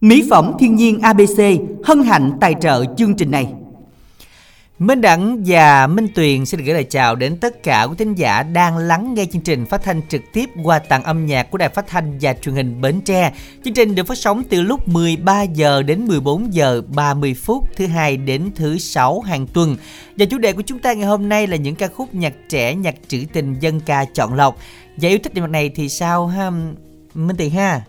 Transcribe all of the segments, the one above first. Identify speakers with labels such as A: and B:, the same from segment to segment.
A: Mỹ phẩm thiên nhiên ABC hân hạnh tài trợ chương trình này.
B: Minh Đẳng và Minh Tuyền xin gửi lời chào đến tất cả quý thính giả đang lắng nghe chương trình phát thanh trực tiếp qua tặng âm nhạc của Đài Phát thanh và Truyền hình Bến Tre. Chương trình được phát sóng từ lúc 13 giờ đến 14 giờ 30 phút thứ hai đến thứ sáu hàng tuần. Và chủ đề của chúng ta ngày hôm nay là những ca khúc nhạc trẻ, nhạc trữ tình dân ca chọn lọc. Và yêu thích nhạc này thì sao ha Minh Tuyền ha?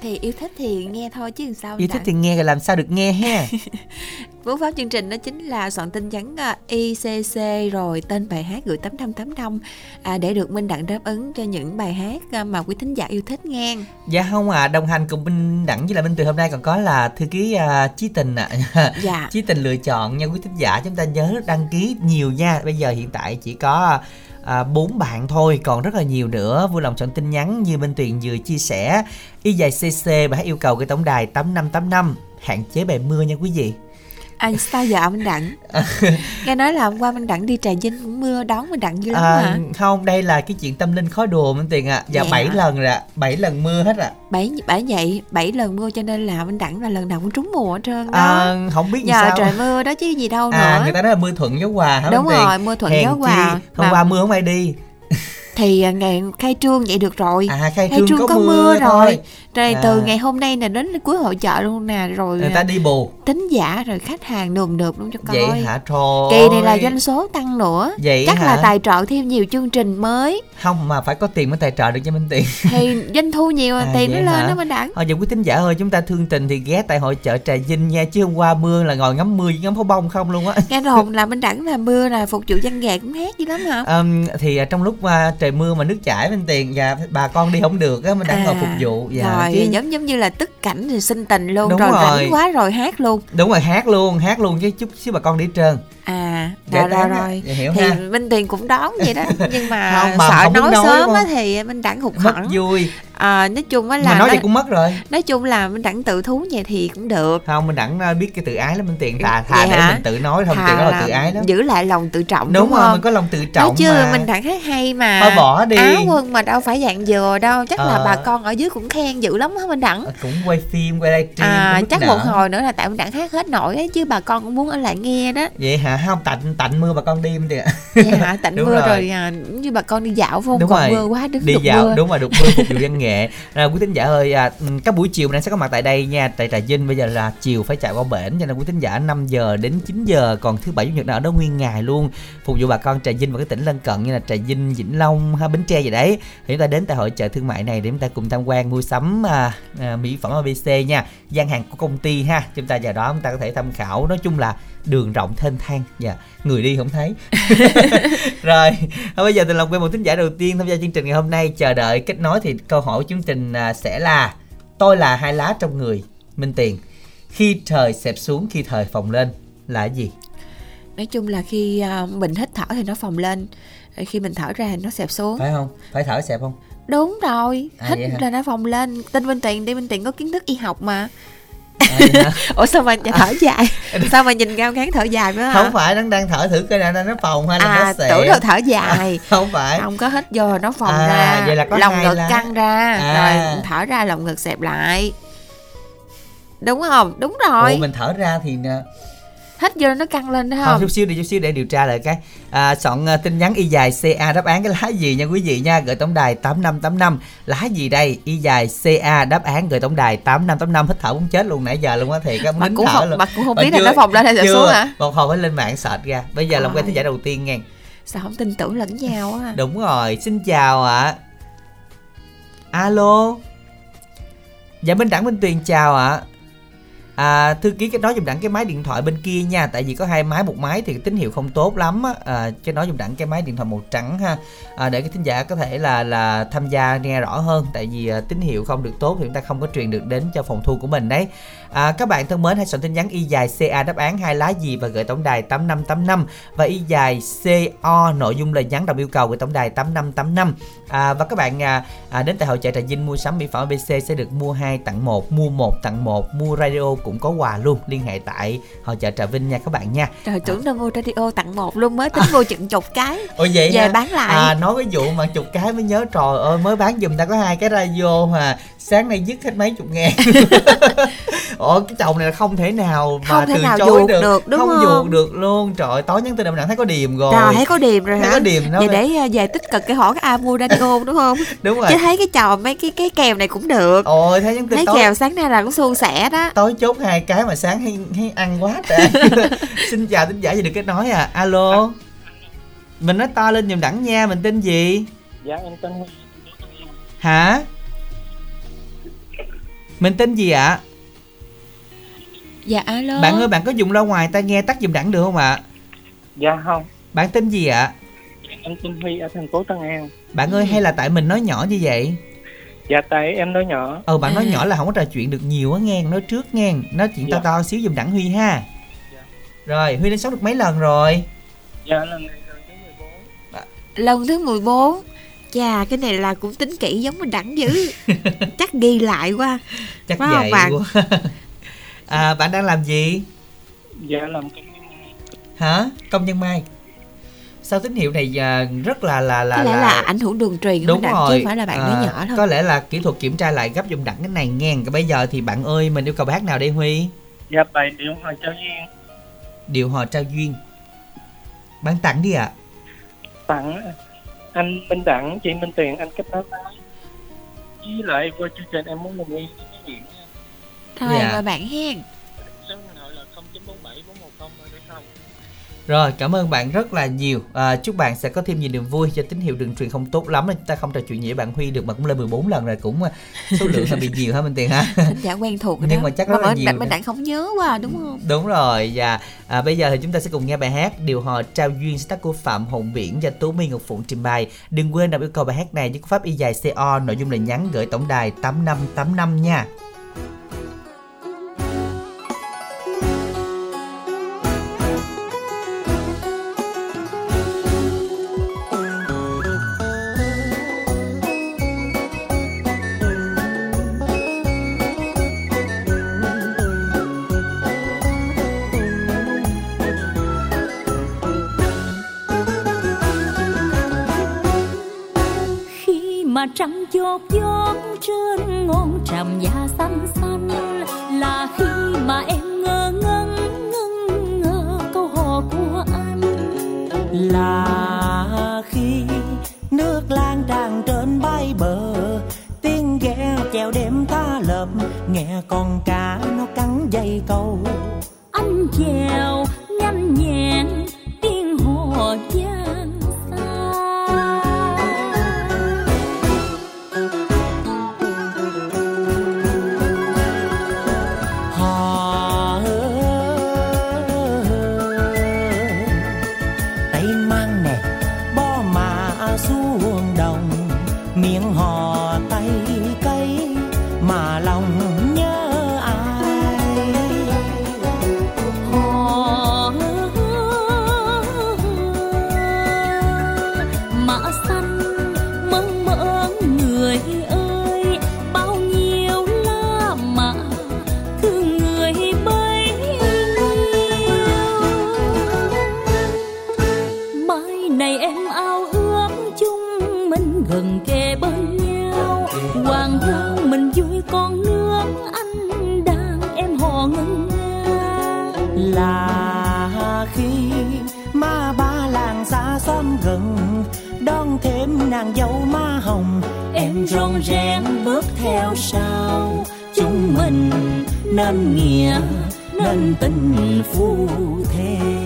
C: Thì yêu thích thì nghe thôi chứ sao
B: yêu thích thì nghe rồi làm sao được nghe ha
C: Cú pháp chương trình đó chính là soạn tin nhắn à, ICC rồi tên bài hát gửi 8585 à, để được Minh Đặng đáp ứng cho những bài hát à, mà quý thính giả yêu thích nghe.
B: Dạ không à, đồng hành cùng Minh Đặng với là Minh Từ hôm nay còn có là thư ký uh, Chí Tình ạ. À. Dạ. Chí Tình lựa chọn nha quý thính giả chúng ta nhớ đăng ký nhiều nha. Bây giờ hiện tại chỉ có À, bốn bạn thôi, còn rất là nhiều nữa. Vui lòng chọn tin nhắn như Minh Tuyền vừa chia sẻ. Y dài cc và hãy yêu cầu cái tổng đài 8585 hạn chế bề mưa nha quý vị
C: anh sao giờ Minh Đặng. Nghe nói là hôm qua Minh Đặng đi Trà Vinh cũng mưa đón Minh Đặng dữ lắm à, hả?
B: không đây là cái chuyện tâm linh khó đùa Minh Tiền ạ. À. dạ bảy lần rồi bảy lần mưa hết ạ. À.
C: bảy bảy vậy bảy lần mưa cho nên là Minh Đặng là lần nào cũng trúng mùa hết trơn
B: đó. À, không biết
C: nhờ sao. trời mưa đó chứ gì đâu
B: à,
C: nữa.
B: người ta nói là mưa thuận gió hòa hả
C: đúng rồi mưa thuận gió hòa.
B: hôm qua mưa không ai đi
C: thì à, ngày khai trương vậy được rồi.
B: À, khai, trương, khai trương có,
C: có
B: mưa,
C: mưa rồi.
B: thôi.
C: rồi à. từ ngày hôm nay là đến cuối hội chợ luôn nè rồi
B: người ta đi bù.
C: tính giả rồi khách hàng nườm nượp luôn cho coi.
B: vậy hả thôi
C: kỳ này là doanh số tăng nữa.
B: Vậy
C: chắc
B: hả?
C: là tài trợ thêm nhiều chương trình mới.
B: Không mà phải có tiền mới tài trợ được cho minh tiền.
C: Thì doanh thu nhiều à, tiền nó lên đó mình đẳng.
B: Thôi giờ quý thính giả ơi chúng ta thương tình thì ghé tại hội chợ trà vinh nha chứ hôm qua mưa là ngồi ngắm mưa ngắm pháo bông không luôn á.
C: Nghe đồn là minh đẳng là mưa là phục vụ văn nghệ cũng hát dữ lắm hả?
B: Um, thì trong lúc uh, trời mưa mà nước chảy bên tiền và bà con đi không được á mình đang à, ngồi phục vụ
C: dạ, rồi chứ... giống giống như là tức cảnh thì sinh tình luôn Đúng rồi, rồi. quá rồi hát luôn
B: đúng rồi hát luôn hát luôn chứ chút xíu bà con đi trơn
C: à rồi rồi. Rồi
B: hiểu
C: thì
B: ha.
C: minh tiền cũng đón vậy đó. Nhưng mà không, mà sợ nói, nói sớm á thì minh đẳng hụt hẫng
B: vui.
C: À, nói chung á là
B: mà nói vậy cũng mất rồi.
C: Nói chung là minh đẳng tự thú vậy thì cũng được.
B: Không mình đẳng ờ, biết cái tự ái lắm minh tiền. Thà thà để mình tự nói không tiền đó là tự ái đó
C: giữ lại lòng tự trọng
B: đúng,
C: đúng
B: rồi
C: không?
B: mình có lòng tự trọng
C: nói chưa mình đẳng hát hay mà.
B: Thôi bỏ đi.
C: Áo quân mà đâu phải dạng dừa đâu. Chắc ờ. là bà con ở dưới cũng khen dữ lắm á minh đẳng.
B: Ờ, cũng quay phim quay livestream
C: à chắc một hồi nữa là tại minh đẳng hát hết nổi ấy chứ bà con cũng muốn ở lại nghe đó.
B: Vậy hả? Không tạnh tạnh mưa bà con đi tiền
C: vậy hả tạnh mưa rồi, rồi. à, như bà con đi dạo không? Đúng còn rồi. mưa quá đứng
B: đi dạo
C: mưa.
B: đúng rồi đục mưa phục vụ văn nghệ. À, quý thính giả ơi à, các buổi chiều mình sẽ có mặt tại đây nha. Tại trà vinh bây giờ là chiều phải chạy qua bển cho nên quý thính giả 5 giờ đến 9 giờ còn thứ bảy chủ nhật ở đó nguyên ngày luôn. Phục vụ bà con trà vinh và các tỉnh lân cận như là trà vinh vĩnh long ha bến tre gì đấy. Thì chúng ta đến tại hội chợ thương mại này để chúng ta cùng tham quan mua sắm à, à, mỹ phẩm abc nha. Gian hàng của công ty ha. Chúng ta vào đó chúng ta có thể tham khảo. Nói chung là đường rộng thênh thang. Dạ người đi không thấy. Rồi bây giờ từ lòng quen một thính giả đầu tiên tham gia chương trình ngày hôm nay. Chờ đợi kết nối thì câu hỏi chương trình à, sẽ là tôi là hai lá trong người minh tiền. Khi trời xẹp xuống khi thời phồng lên là gì?
C: Nói chung là khi à, mình hít thở thì nó phồng lên khi mình thở ra thì nó xẹp xuống.
B: Phải không? Phải thở xẹp không?
C: Đúng rồi à, hít ra nó phồng lên. Tin minh tiền đi minh tiền có kiến thức y học mà ủa sao mà thở dài? Sao mà nhìn cao ngán thở dài nữa
B: không phải nó đang thở thử cái này nó phồng hay là
C: à,
B: nó xẹp?
C: tưởng là thở dài.
B: À, không phải.
C: Không có hít vô nó phồng à, ra. vậy là có lòng ngực lá. căng ra. À. rồi thở ra lòng ngực xẹp lại. Đúng không? Đúng rồi.
B: Ủa, mình thở ra thì
C: hết vô nó căng lên đó không?
B: không? chút xíu đi chút xíu để điều tra lại cái à, soạn uh, tin nhắn y dài ca đáp án cái lá gì nha quý vị nha gửi tổng đài tám năm tám năm. Lá gì đây? Y dài ca đáp án gửi tổng đài tám năm tám năm. Hít thở muốn chết luôn nãy giờ luôn á thiệt á
C: bạn cũng không luôn. bạn cũng không biết là nó phòng lên hay là xuống hả?
B: một hồi phải lên mạng search ra. Bây giờ à. làm quen thính giả đầu tiên nghe.
C: Sao không tin tưởng lẫn nhau á?
B: Đúng rồi xin chào ạ. À. alo? Dạ minh đẳng minh tuyền chào ạ. à à, thư ký cái nói dùng đẳng cái máy điện thoại bên kia nha tại vì có hai máy một máy thì tín hiệu không tốt lắm á. À, cái nói dùng đẳng cái máy điện thoại màu trắng ha. À, để cái thính giả có thể là là tham gia nghe rõ hơn tại vì à, tín hiệu không được tốt thì chúng ta không có truyền được đến cho phòng thu của mình đấy. À, các bạn thân mến hãy soạn tin nhắn y dài ca đáp án hai lá gì và gửi tổng đài 8585 và y dài co nội dung lời nhắn đồng yêu cầu gửi tổng đài 8585 à, và các bạn à, à, đến tại hội chợ trà vinh mua sắm mỹ phẩm abc sẽ được mua hai tặng một mua một tặng một mua radio cũng có quà luôn liên hệ tại hội chợ Trà Vinh nha các bạn nha
C: Trời tưởng đâu mua radio tặng một luôn mới tính mua chừng chục cái
B: Ồ vậy
C: Về
B: hả?
C: bán lại
B: À nói cái vụ mà chục cái mới nhớ trời ơi mới bán giùm ta có hai cái radio mà sáng nay dứt hết mấy chục ngàn. Ồ cái chồng này là không thể nào mà
C: Không thể
B: từ
C: nào
B: chối được,
C: được, đúng
B: không
C: không?
B: dụt được luôn. Trời tối nhắn tin đậm thấy có điềm rồi.
C: Trời thấy có điềm rồi
B: Thấy
C: hả
B: có điềm nó
C: Vậy để à, về tích cực cái hỏi cái A mua radio đúng không
B: đúng rồi.
C: Chứ thấy cái trò mấy cái cái kèo này cũng được
B: Ôi thấy nhắn tin
C: Thấy
B: tối
C: kèo sáng nay là cũng suôn sẻ đó
B: tối chốt hai cái mà sáng hay, hay ăn quá trời. Xin chào tính giả gì được kết nối à. Alo. Mình nói to lên giùm đẳng nha, mình tên gì?
D: Dạ em tên.
B: Hả? Mình tên gì ạ?
C: Dạ alo
B: Bạn ơi bạn có dùng loa ngoài tai nghe tắt giùm đẳng được không ạ?
D: Dạ không.
B: Bạn tên gì ạ?
D: Em tên Huy ở thành phố Tân An.
B: Bạn ơi hay là tại mình nói nhỏ như vậy?
D: Dạ tại em nói nhỏ.
B: Ờ bạn nói
C: À.
B: nhỏ là không có trò chuyện được nhiều á nghe, nói trước nghe, nói chuyện to
D: Dạ.
B: to xíu giùm đẳng Huy ha.
D: Dạ.
B: Rồi, Huy lên sóng được mấy lần rồi?
D: Dạ là ngày lần thứ 14.
C: Lần thứ 14 Chà cái này là cũng tính kỹ giống mình đẳng dữ Chắc ghi lại qua
B: Chắc
C: Phải
B: vậy
C: bạn?
B: quá. à, bạn đang làm gì?
D: Dạ làm công
B: Hả? Công nhân mai. Sao tín hiệu này à, rất là là là
C: Có lẽ là ảnh hưởng đường truyền
B: đúng
C: đẳng
B: rồi.
C: chứ không phải là bạn
B: À,
C: nói nhỏ thôi
B: có lẽ là kỹ thuật kiểm tra lại gấp giùm đẳng cái này nghe bây giờ thì bạn ơi mình yêu cầu bài hát nào đây huy?
D: Dạ bài điệu hòa trao duyên.
B: Điều hò trao duyên. Bạn tặng đi ạ.
D: Tặng anh Minh Đẳng, chị Minh Tuyền, anh kết nối với. Với lại qua chương trình em muốn đồng ý với cái chuyện
C: Thôi
B: Dạ.
C: bạn hen
B: rồi cảm ơn bạn rất là nhiều. À, chúc bạn sẽ có thêm nhiều niềm vui cho tín hiệu đường truyền không tốt lắm. Nên chúng ta không trò chuyện với bạn huy được mà cũng lên 14 lần rồi cũng à, số lượng hơi bị nhiều hả minh tiền ha
C: giả quen thuộc rồi
B: Nhưng
C: đó.
B: mà chắc rất là nhiều
C: Bạn mình đẳng không nhớ quá đúng không?
B: Đúng rồi và à, bây giờ thì chúng ta sẽ cùng nghe bài hát điều hò trao duyên sáng tác của phạm hồng biển và tú my ngọc phụng trình bày. Đừng quên đọc yêu cầu bài hát này với cú pháp y dài co nội dung là nhắn gửi tổng đài 8585 nha
E: chốt chốt trên ngọn tràm da xanh xanh. Là khi mà em ngơ ngẩn ngưng ngơ câu hò của anh.
F: Là khi nước lan tràn trên bãi bờ tiếng ghe chèo đêm ta lợp. Nghe con cá nó cắn dây câu.
E: Anh chèo nhanh nhẹn em
F: bước theo sau. Chúng mình nên nghĩa nên tình phu thê.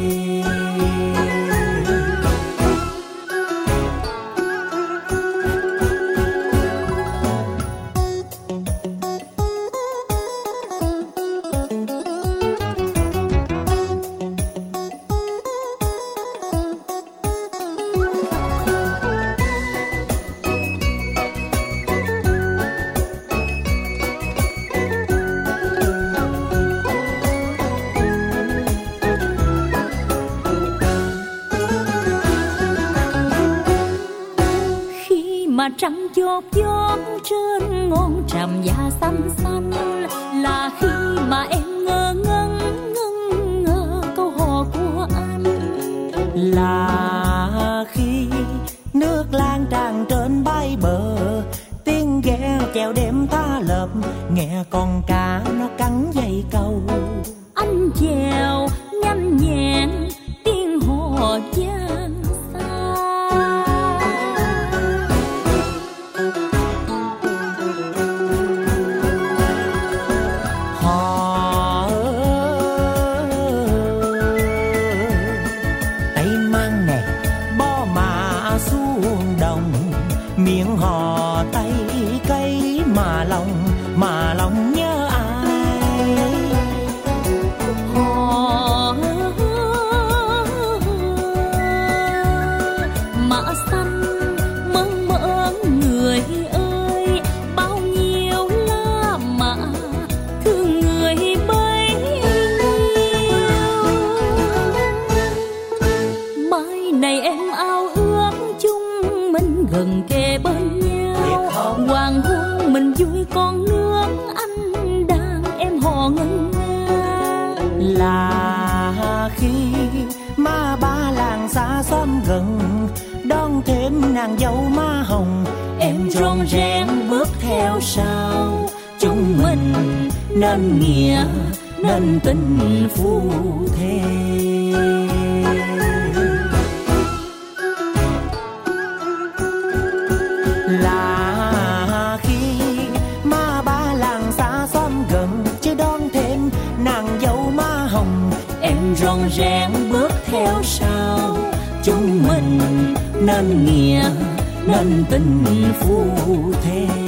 E: Là khi
F: ma ba làng xa xóm gần, chưa đón thêm nàng dâu má hồng. Em rong rén bước theo sau, chúng mình nên nghĩa, nên tình phu thêm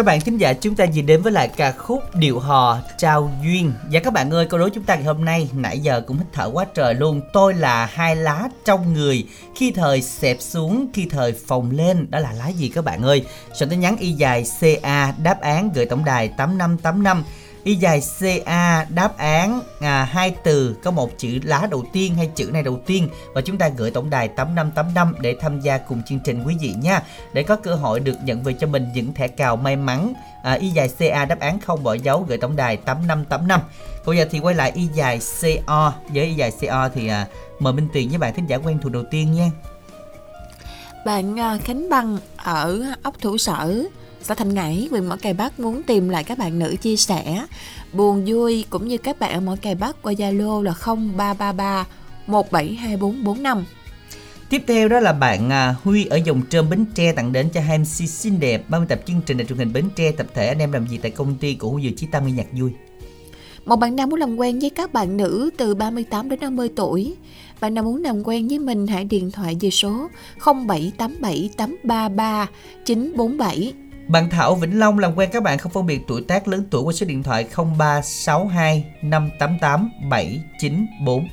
B: Các bạn thính giả chúng ta gì đến với lại ca khúc Điệu hò trao duyên. Và các bạn ơi câu đố chúng ta ngày hôm nay nãy giờ cũng hít thở quá trời luôn. Tôi là hai lá trong người Khi thời xẹp xuống, khi thời phồng lên. Đó là lá gì các bạn ơi? Soạn tin nhắn y dài CA đáp án gửi tổng đài 8585 Y dài CA đáp án à, hai từ có một chữ lá đầu tiên hay chữ này đầu tiên. Và chúng ta gửi tổng đài 8585 để tham gia cùng chương trình quý vị nha. Để có cơ hội được nhận về cho mình những thẻ cào may mắn à, y dài CA đáp án không bỏ dấu gửi tổng đài 8585 bây giờ thì quay lại y dài CO với y dài CO thì à, mời Minh Tuyền với bạn thính giả quen thuộc đầu tiên nha.
C: Bạn à, Khánh băng ở ốc Thủ Sở, xã Thành Ngãi, huyện Mỏ Cày Bắc muốn tìm lại các bạn nữ chia sẻ buồn vui cũng như các bạn ở Mỏ Cày Bắc qua Zalo là 0333 172445.
B: Tiếp theo đó là bạn à, Huy ở dòng trơm Bến Tre tặng đến cho hai MC xinh đẹp 30 tập chương trình đài truyền hình Bến Tre tập thể anh em làm gì tại công ty của Huy Dừa Chí Tâm nghe nhạc vui.
C: Một bạn nam muốn làm quen với các bạn nữ từ 38 đến 50 tuổi. Bạn nào muốn làm quen với mình hãy điện thoại về số 0787 833 947.
B: Bạn Thảo Vĩnh Long làm quen các bạn không phân biệt tuổi tác lớn tuổi qua số điện thoại 0362 588 794.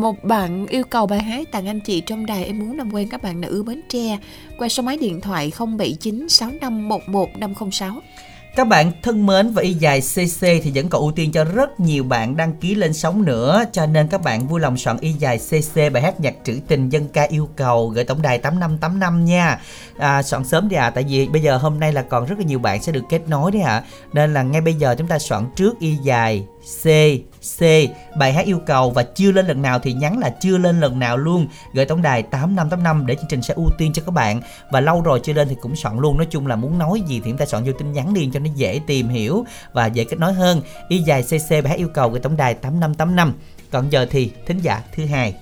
C: Một bạn yêu cầu bài hát tặng anh chị trong đài em muốn làm quen các bạn nữ Bến Tre qua số máy điện thoại 079 6511 506.
B: Các bạn thân mến và y dài CC thì vẫn còn ưu tiên cho rất nhiều bạn đăng ký lên sóng nữa. Cho nên các bạn vui lòng soạn y dài CC bài hát nhạc trữ tình dân ca yêu cầu gửi tổng đài 8585 nha. À, Soạn sớm đi ạ à, tại vì bây giờ hôm nay là còn rất là nhiều bạn sẽ được kết nối đấy ạ. À. Nên là ngay bây giờ chúng ta soạn trước y dài. C C bài hát yêu cầu và chưa lên lần nào thì nhắn là chưa lên lần nào luôn gửi tổng đài 8585 để chương trình sẽ ưu tiên cho các bạn và lâu rồi chưa lên thì cũng soạn luôn nói chung là muốn nói gì thì chúng ta soạn vô tin nhắn liền cho nó dễ tìm hiểu và dễ kết nối hơn y dài cc bài hát yêu cầu gửi tổng đài 8585 còn giờ thì thính giả thứ hai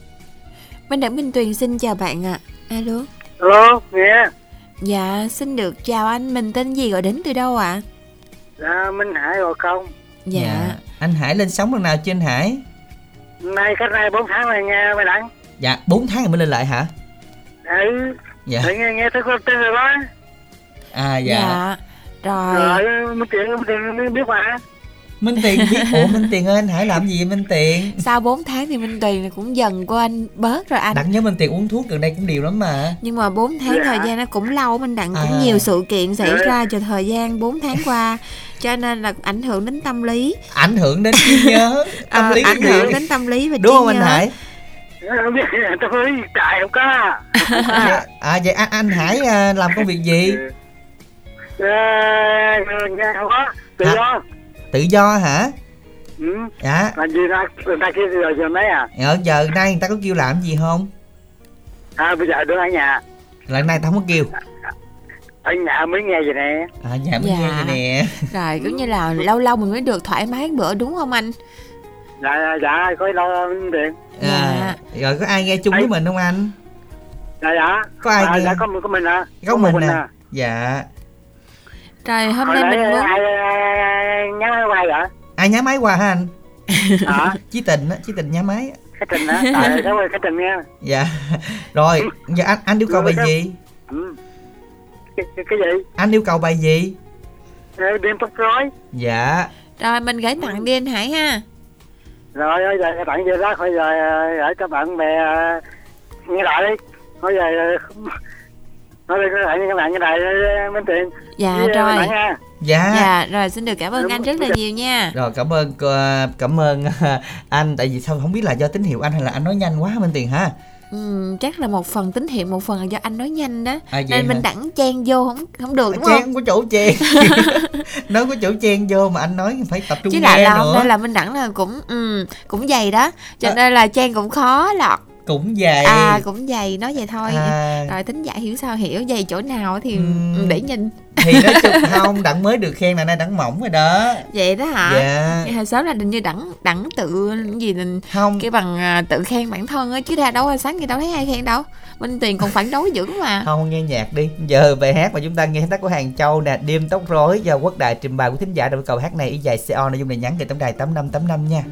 C: Minh Đẳng Minh Tuyền xin chào bạn ạ. À. Alo.
D: Alo, nghe.
C: Dạ, xin được chào anh, mình tên gì gọi đến từ đâu ạ? À?
D: Dạ, Minh Hải rồi không?
C: Dạ.
B: Anh Hải lên sóng lần nào chưa anh Hải
D: Nay cách nay 4 tháng rồi nghe mày đặng.
B: dạ 4 tháng rồi mới lên lại hả
D: Ừ,
B: dạ
D: để nghe nghe thấy con tên rồi đó.
B: à dạ,
C: Dạ. Rồi.
D: Rồi, Tiền, Minh Tiền mới biết mà.
B: Minh Tiền biết ủa Minh Tiền ơi anh Hải làm gì vậy Minh Tiền
C: Sau 4 tháng thì Minh Tuyền cũng dần của anh bớt rồi anh.
B: Đặng nhớ Minh Tiền uống thuốc gần đây cũng điều lắm mà
C: Nhưng mà 4 tháng
D: Dạ.
C: thời gian nó cũng lâu Minh Đặng cũng
B: À.
C: nhiều sự kiện xảy
D: Dạ.
C: ra cho thời gian 4 tháng qua cho nên là ảnh hưởng đến tâm lý
B: ảnh hưởng đến trí nhớ tâm
C: Ờ,
B: lý
C: ảnh hưởng đến tâm lý và
B: đúng
C: trí
B: không anh
C: nhớ.
B: Hải
D: tôi gì trời không có.
B: à, à vậy anh, anh Hải à, làm công việc gì
D: Ờ, nghe không có. Tự do.
B: hả
G: Ừ.
H: dạ
G: Làm gì ra người ta kêu giờ giờ mấy à?
H: ở giờ nay người ta có kêu làm gì không
G: À bây giờ đứng ở nhà.
H: lần này tao không có kêu
G: Ở nhà mới nghe vậy nè.
H: à dạ mới
C: Dạ.
H: nghe vậy nè
C: Rồi cũng như là lâu lâu mình mới được thoải mái bữa đúng không anh?
G: Dạ dạ có lo điện.
H: à, rồi có ai nghe chung với
G: Ấy.
H: mình không anh
G: Dạ dạ.
H: Có ai
G: à,
H: nghe?
G: Dạ có có mình à.
H: có
G: một
H: mình
G: à.
H: à dạ
C: Rồi hôm
G: Hồi
C: nay mình muốn
G: ai ai nhắn quay vậy?
H: ai nhá máy qua hả anh
G: Hả?
H: chí tình á chí tình nhá máy á.
G: Cái trình á. Tại cảm ơn cái trình nha.
H: dạ rồi giờ anh anh yêu cầu bài gì
G: Ừ. Cái, cái, gì?
H: anh yêu cầu bài gì
G: Ờ, Đêm tóc rối.
H: dạ
C: rồi mình gửi tặng đi anh Hải ha.
G: Rồi bây giờ bạn về đó thôi giờ gửi các bạn bè ờ, nghe lại đi. Thôi giờ ờ, nói đi các bạn các bạn lại ờ, Minh Tiền.
C: Dạ
G: Với, ờ,
C: rồi.
G: bạn nha.
H: dạ.
C: Dạ rồi xin được cảm ơn anh rất là nhiều nha.
H: rồi cảm ơn ờ, cảm ơn anh. Tại vì sao không biết là do tín hiệu anh hay là anh nói nhanh quá minh tiền ha?
C: Ừ, chắc là một phần tín hiệu một phần là do anh nói nhanh đó.
H: À,
C: nên mình đẳng chen vô không không được đúng
H: chen
C: không?
H: của chỗ chen. Nói của chỗ chen vô mà anh nói phải tập trung
C: chứ lại là hôm
H: nữa.
C: nay là mình đẳng là cũng ừ, cũng dày đó. Cho
H: À.
C: nên là chen cũng khó lọt
H: cũng vậy.
C: À cũng dày nói vậy thôi.
H: À.
C: rồi tính giả hiểu sao hiểu dày chỗ nào thì ừ, để nhìn.
H: Thì nói chung không đặng mới được khen là nay đặng mỏng rồi đó.
C: Vậy đó hả?
H: Dạ.
C: Hồi sớm là hình như đẳng đẳng tự gì mình
H: không.
C: cái bằng à, tự khen bản thân á chứ ra đâu hồi sáng thì đâu thấy ai khen đâu. Minh tiền còn phản đối dữ mà.
H: Không nghe nhạc đi. Giờ bài hát mà chúng ta nghe tác của hàng châu nè đêm tóc rối do quốc đại trình bày của thính giả. Đầu cầu hát này y dài co nội dung này nhắn về tổng đài tám năm tám năm nha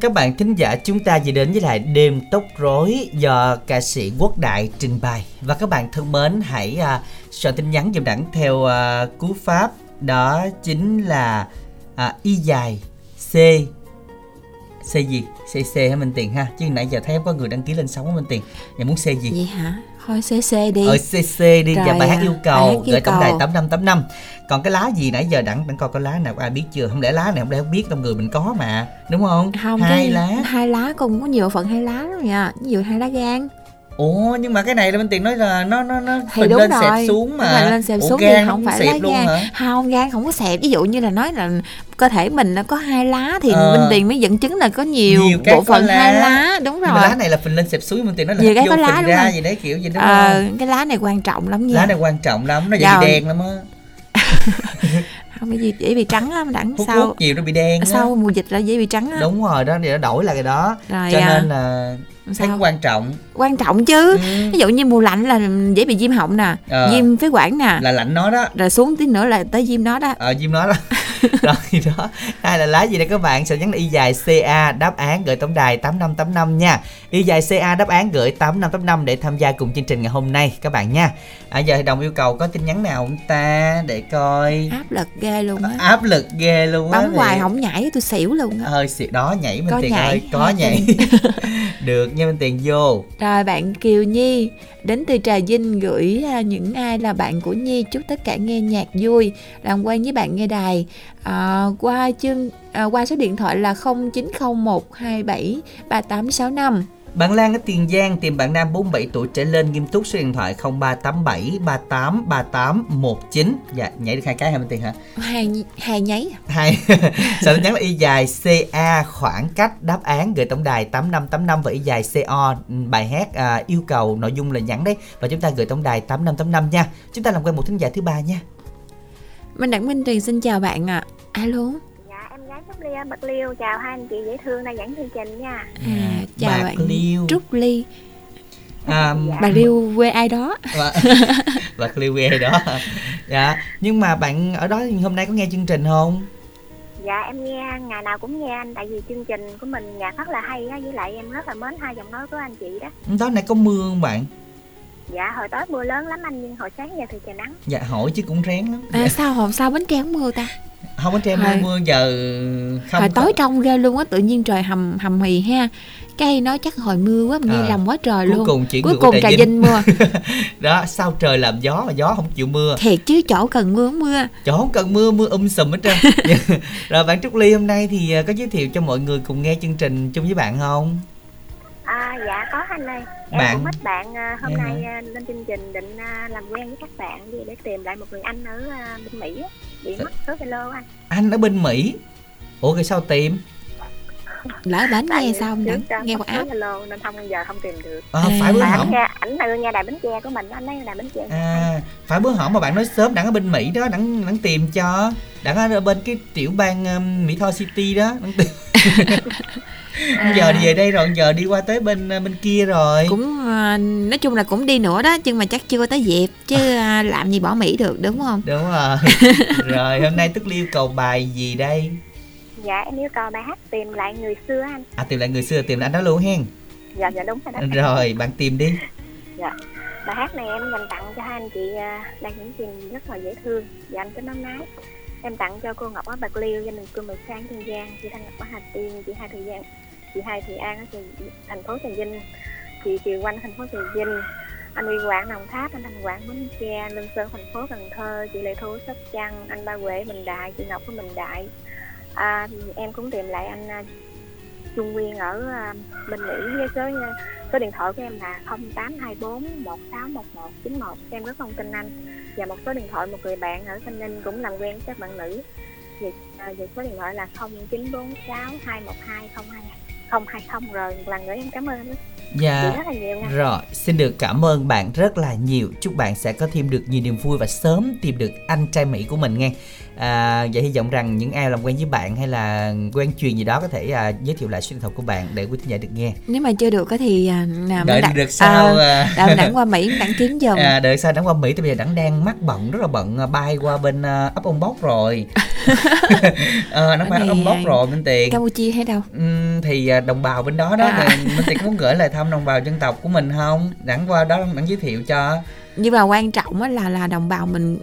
B: các bạn thính giả chúng ta vừa đến với lại đêm tóc rối do ca sĩ Quốc Đại trình bày. Và các bạn thân mến hãy à, soạn tin nhắn dùm đẳng theo à, cú pháp đó chính là à, y dài c. C gì? C c hả minh tiền ha? Chứ nãy giờ thấy có người đăng ký lên sóng minh tiền. Nhà muốn c gì?
C: Vậy hả? Thôi cc đi.
B: Ở cc đi. Và
C: Rồi,
B: bài hát
C: à,
B: yêu cầu.
C: yêu
B: gửi tổng đài tám năm tám năm còn cái lá gì nãy giờ đặng đặng coi có lá nào ai biết chưa? Không lẽ lá này không lẽ không biết trong người mình có mà đúng không?
C: Không
B: hai
C: cái
B: lá.
C: hai lá cũng có nhiều phần hai lá lắm nha. Ví dụ hai lá gan.
B: Ủa nhưng mà cái này là bên tiền nói là nó nó nó
C: thì
B: phình
C: đúng
B: lên
C: rồi.
B: xẹp xuống mà.
C: Phình lên xẹp
B: Ủa,
C: xuống
B: gan
C: thì không phải lá
B: xẹp luôn
C: gan.
B: hả?
C: Không gan không có xẹp. Ví dụ như là nói là cơ thể mình nó có hai lá thì
B: Ờ.
C: bên tiền mới dẫn chứng là có nhiều,
B: Nhiều cái
C: bộ phận
B: lá.
C: hai lá. Đúng
B: mà lá
C: rồi
B: này là phình lên xẹp xuống bên tiền nói là
C: Nhiều cái
B: vô
C: có lá
B: ra gì đấy kiểu gì đúng
C: Ờ,
B: không?
C: cái lá này quan trọng lắm nha.
B: Lá này quan trọng lắm nó
C: Rồi.
B: bị đen lắm á
C: không cái gì dễ bị trắng lắm đẳng
B: hút
C: sau
B: hút nhiều nó bị đen
C: sau mùa dịch là dễ bị trắng á.
B: Đúng rồi đó thì nó đổi lại cái đó.
C: Rồi
B: cho
C: à,
B: nên là thấy
C: sao
B: quan trọng.
C: Quan trọng chứ.
B: Ừ.
C: ví dụ như mùa lạnh là dễ bị viêm họng nè
B: Ờ.
C: viêm phế quản nè.
B: Là lạnh nó đó.
C: Rồi xuống tí nữa là tới viêm đó đó.
B: Ờ diêm nó đó. Rồi đó. Hai là lá gì đây các bạn? Sẽ nhắn y dài ca đáp án gửi tổng đài tám năm tám năm nha. Y dài ca đáp án gửi tám năm tám năm để tham gia cùng chương trình ngày hôm nay các bạn nha. À, giờ thì đồng yêu cầu có tin nhắn nào không ta? Để coi.
C: Áp lực ghê luôn á.
B: Áp lực ghê luôn á
C: bấm hoài
B: thì-
C: không nhảy tôi xỉu luôn á.
B: Hơi xịt đó nhảy bên
C: Có
B: tiền
C: nhảy,
B: ơi có nhảy. Được nhân tiền vô.
C: Rồi bạn Kiều Nhi đến từ Trà Vinh gửi à, những ai là bạn của Nhi chúc tất cả nghe nhạc vui làm quen với bạn nghe đài. À, qua chương à, qua số điện thoại là 0901273865
B: bạn Lan ở Tiền Giang tìm bạn nam 47 tuổi trở lên nghiêm túc số điện thoại 0387 38 38 19 Dạ nhảy được hai cái hả bên tiền hả?
C: Hai hai nháy
B: hai. Sau đó nhắn là y dài ca khoảng cách đáp án gửi tổng đài 8585 và y dài co ừ, bài hát à, yêu cầu nội dung là nhắn đấy. Và chúng ta gửi tổng đài 8585 nha. Chúng ta làm quen một thính giả thứ ba nha.
C: Minh Đặng Minh Tuyền xin chào bạn ạ. Alo
I: Ly ở Bạc Liêu. Chào hai anh chị dễ thương đang dẫn chương trình nha.
C: à, chào
B: Bạc
C: bạn
B: Liêu
C: Trúc Ly
B: à,
C: Bà Liêu quê ai đó
B: và Bạc Liêu ghê đó dạ nhưng mà bạn ở đó hôm nay có nghe chương trình không
I: Dạ, em nghe ngày nào cũng nghe anh. Tại vì chương trình của mình nhạc rất là hay á. Với lại em rất là mến hai giọng nói của anh chị đó.
B: đó này có mưa không bạn
I: Dạ, hồi tối mưa lớn lắm anh. Nhưng hồi sáng giờ thì trời nắng.
B: dạ hỏi chứ cũng rén lắm.
C: À, Sao hôm sau bánh tre không mưa ta?
B: Không có em mưa
C: Hồi-
B: mưa giờ không
C: Hồi
B: có-
C: tối trong ghê luôn á Tự nhiên trời hầm hầm hì ha. Cái nói chắc hồi mưa quá Nghe
B: À,
C: lầm quá trời
B: cuối
C: luôn.
B: cùng chuyển
C: Cuối cùng
B: Trà
C: Trà
B: Vinh.
C: Vinh mưa.
B: Đó sao trời làm gió mà gió không chịu mưa?
C: Thiệt chứ chỗ cần mưa không mưa.
B: Chỗ không cần mưa mưa um sùm hết trơn. Rồi bạn trúc ly hôm nay thì à, có giới thiệu cho mọi người cùng nghe chương trình chung với bạn không
I: À, dạ có anh ơi. Em
B: Bạn-
I: cũng ít bạn à, hôm
B: Dạ
I: nay à, lên chương trình định à, làm quen với các bạn đi để tìm lại một người anh ở à, bên Mỹ. Bị mất số Zalo anh.
B: anh ở bên mỹ ủa rồi sao tìm
C: Lỡ bánh nghe xong
I: à,
C: Nghe
I: mất
C: qua app
I: Zalo nên không giờ không tìm được.
B: à,
C: À.
B: phải bữa hổm
I: ảnh từ nghe đài bánh tre của mình anh ấy đài bánh tre
B: à phải bữa hổm mà bạn nói sớm đặng ở bên mỹ đó đặng đặng tìm cho đặng ở bên cái tiểu bang um, mỹ tho city đó đặng tìm giờ đi về đây rồi giờ đi qua tới bên uh, bên kia rồi.
C: Cũng à, nói chung là cũng đi nữa đó nhưng mà chắc chưa tới dịp chứ à, làm gì bỏ Mỹ được đúng không?
B: Đúng rồi. Rồi hôm nay tức yêu cầu bài gì đây?
I: Dạ em yêu cầu bài hát tìm lại người xưa anh.
B: À tìm lại người xưa tìm lại anh đó luôn hen?
I: Dạ dạ đúng rồi đó.
B: Rồi bạn tìm đi.
I: Bài hát này em dành tặng cho hai anh chị à, đang những trình rất là dễ thương. Dạ anh kính nói nái Em tặng cho cô Ngọc ở Bạc Liêu, gia đình cô Mười Sang Kiên Giang Chị Thanh Ngọc ở Hà Tiên, chị Hai Thời Gian Chị Hai Thị An thì thành phố Trà Vinh. Chị Kiều Quanh thành phố Trà Vinh. Anh Uy Quảng Đồng Tháp, anh Thành Quảng Bến Tre, Lương Sơn thành phố Cần Thơ, chị Lệ Thu Sóc Trăng, anh Ba Huệ Bình Đại, chị Ngọc của Bình Đại. À, em cũng tìm lại anh à, Trung Nguyên ở bình bên Mỹ với số à, số điện thoại của em là 0824 161191 em rất thông tin anh. Và một số điện thoại một người bạn ở thanh Ninh cũng làm quen với các bạn nữ. Về, về số điện thoại là 0946 212 020 rồi một lần nữa em cảm ơn.
B: Dạ
I: rất là nhiều nha.
B: rồi xin được cảm ơn bạn rất là nhiều. Chúc bạn sẽ có thêm được nhiều niềm vui và sớm tìm được anh trai mỹ của mình nghe.
J: À, vậy hy vọng rằng những ai làm quen với bạn hay là quen truyền gì đó có thể à, giới thiệu lại số điện thoại của bạn để quý thính giả được nghe.
C: Nếu mà chưa được á thì à, à,
J: đợi
C: mình
J: được sau
C: à, à, đặng qua mỹ đặng kiếm giùm
J: à, đợi sao đặng qua mỹ thì bây giờ đặng đang mắc bận rất là bận à, bay qua bên uh, ấp ông bóc rồi à, nó ấp ông bóc rồi bên tiền.
C: Campuchia hay đâu?
J: Uhm, thì à, đồng bào bên đó đó
C: à.
J: thì bên tiền có muốn gửi lời thăm đồng bào dân tộc của mình không? Đặng qua đó đặng giới thiệu cho
C: nhưng mà quan trọng á là là đồng bào mình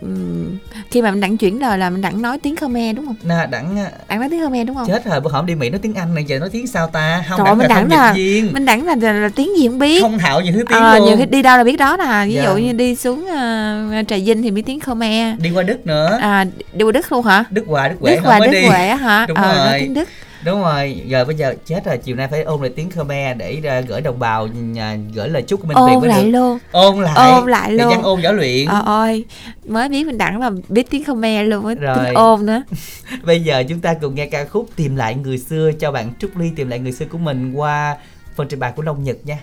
C: khi mà mình đặng chuyển lời là mình đặng nói tiếng Khmer đúng không?
J: Nè đặng
C: đặng nói tiếng Khmer đúng không?
J: Chết rồi bữa hổm đi Mỹ nói tiếng Anh này giờ nói tiếng sao ta?
C: Không Trời, đặng mình đặng là, viên. mình đặng là, là, là, tiếng gì không biết.
J: Không thạo nhiều thứ tiếng
C: à,
J: luôn.
C: Nhiều khi đi đâu là biết đó nè. Ví dạ. dụ như đi xuống uh, Trà Vinh thì biết tiếng Khmer.
J: Đi qua Đức nữa.
C: À đi qua Đức luôn hả?
J: Đức Hòa Đức Huệ
C: Đức Hòa Đức Huệ hả?
J: Đúng
C: ờ,
J: rồi.
C: Nói tiếng Đức
J: đúng rồi giờ bây giờ chết rồi chiều nay phải ôn lại tiếng khmer để uh, gửi đồng bào nhà, gửi lời chúc của mình
C: ôn lại được. luôn.
J: Ôn lại.
C: Ôn lại luôn.
J: dân ôn võ luyện.
C: Ờ ơi mới biết mình đẳng là biết tiếng khmer luôn mới rồi. ôn nữa.
J: Bây giờ chúng ta cùng nghe ca khúc tìm lại người xưa cho bạn trúc ly tìm lại người xưa của mình qua phần trình bày của long nhật nha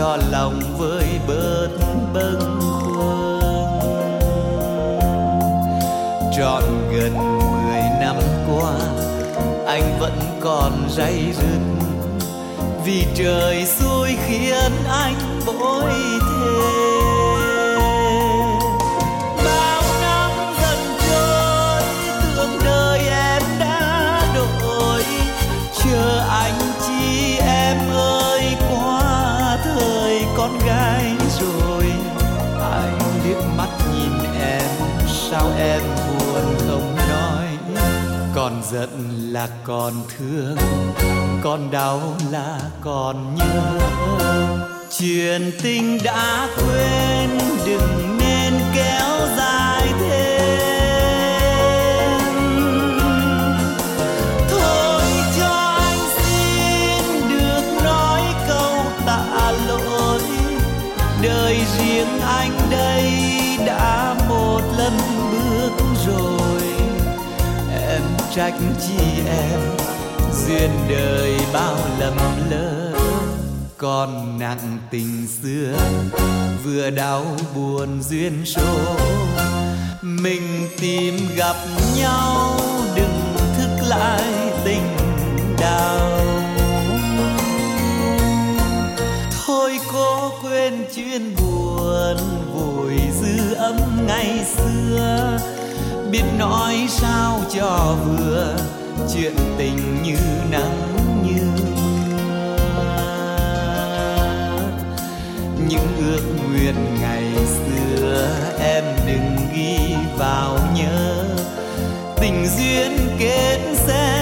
J: cho lòng vơi bớt bâng khuâng. Trọn gần mười năm qua, anh vẫn còn day dứt. Vì trời xui khiến anh bỗng sao em buồn không nói. Còn giận là còn thương, còn đau là còn nhớ. Chuyện tình đã quên, đừng nên trách chi em, duyên đời bao lầm lỡ. Còn nặng tình xưa, vừa đau buồn duyên số. Mình tìm gặp nhau, đừng thức lại tình đau. Thôi cố quên chuyện buồn, vùi dư âm ngày xưa biết nói sao cho vừa, chuyện tình như nắng như mưa. Những ước nguyện ngày xưa em đừng ghi vào nhớ, tình duyên kết sẽ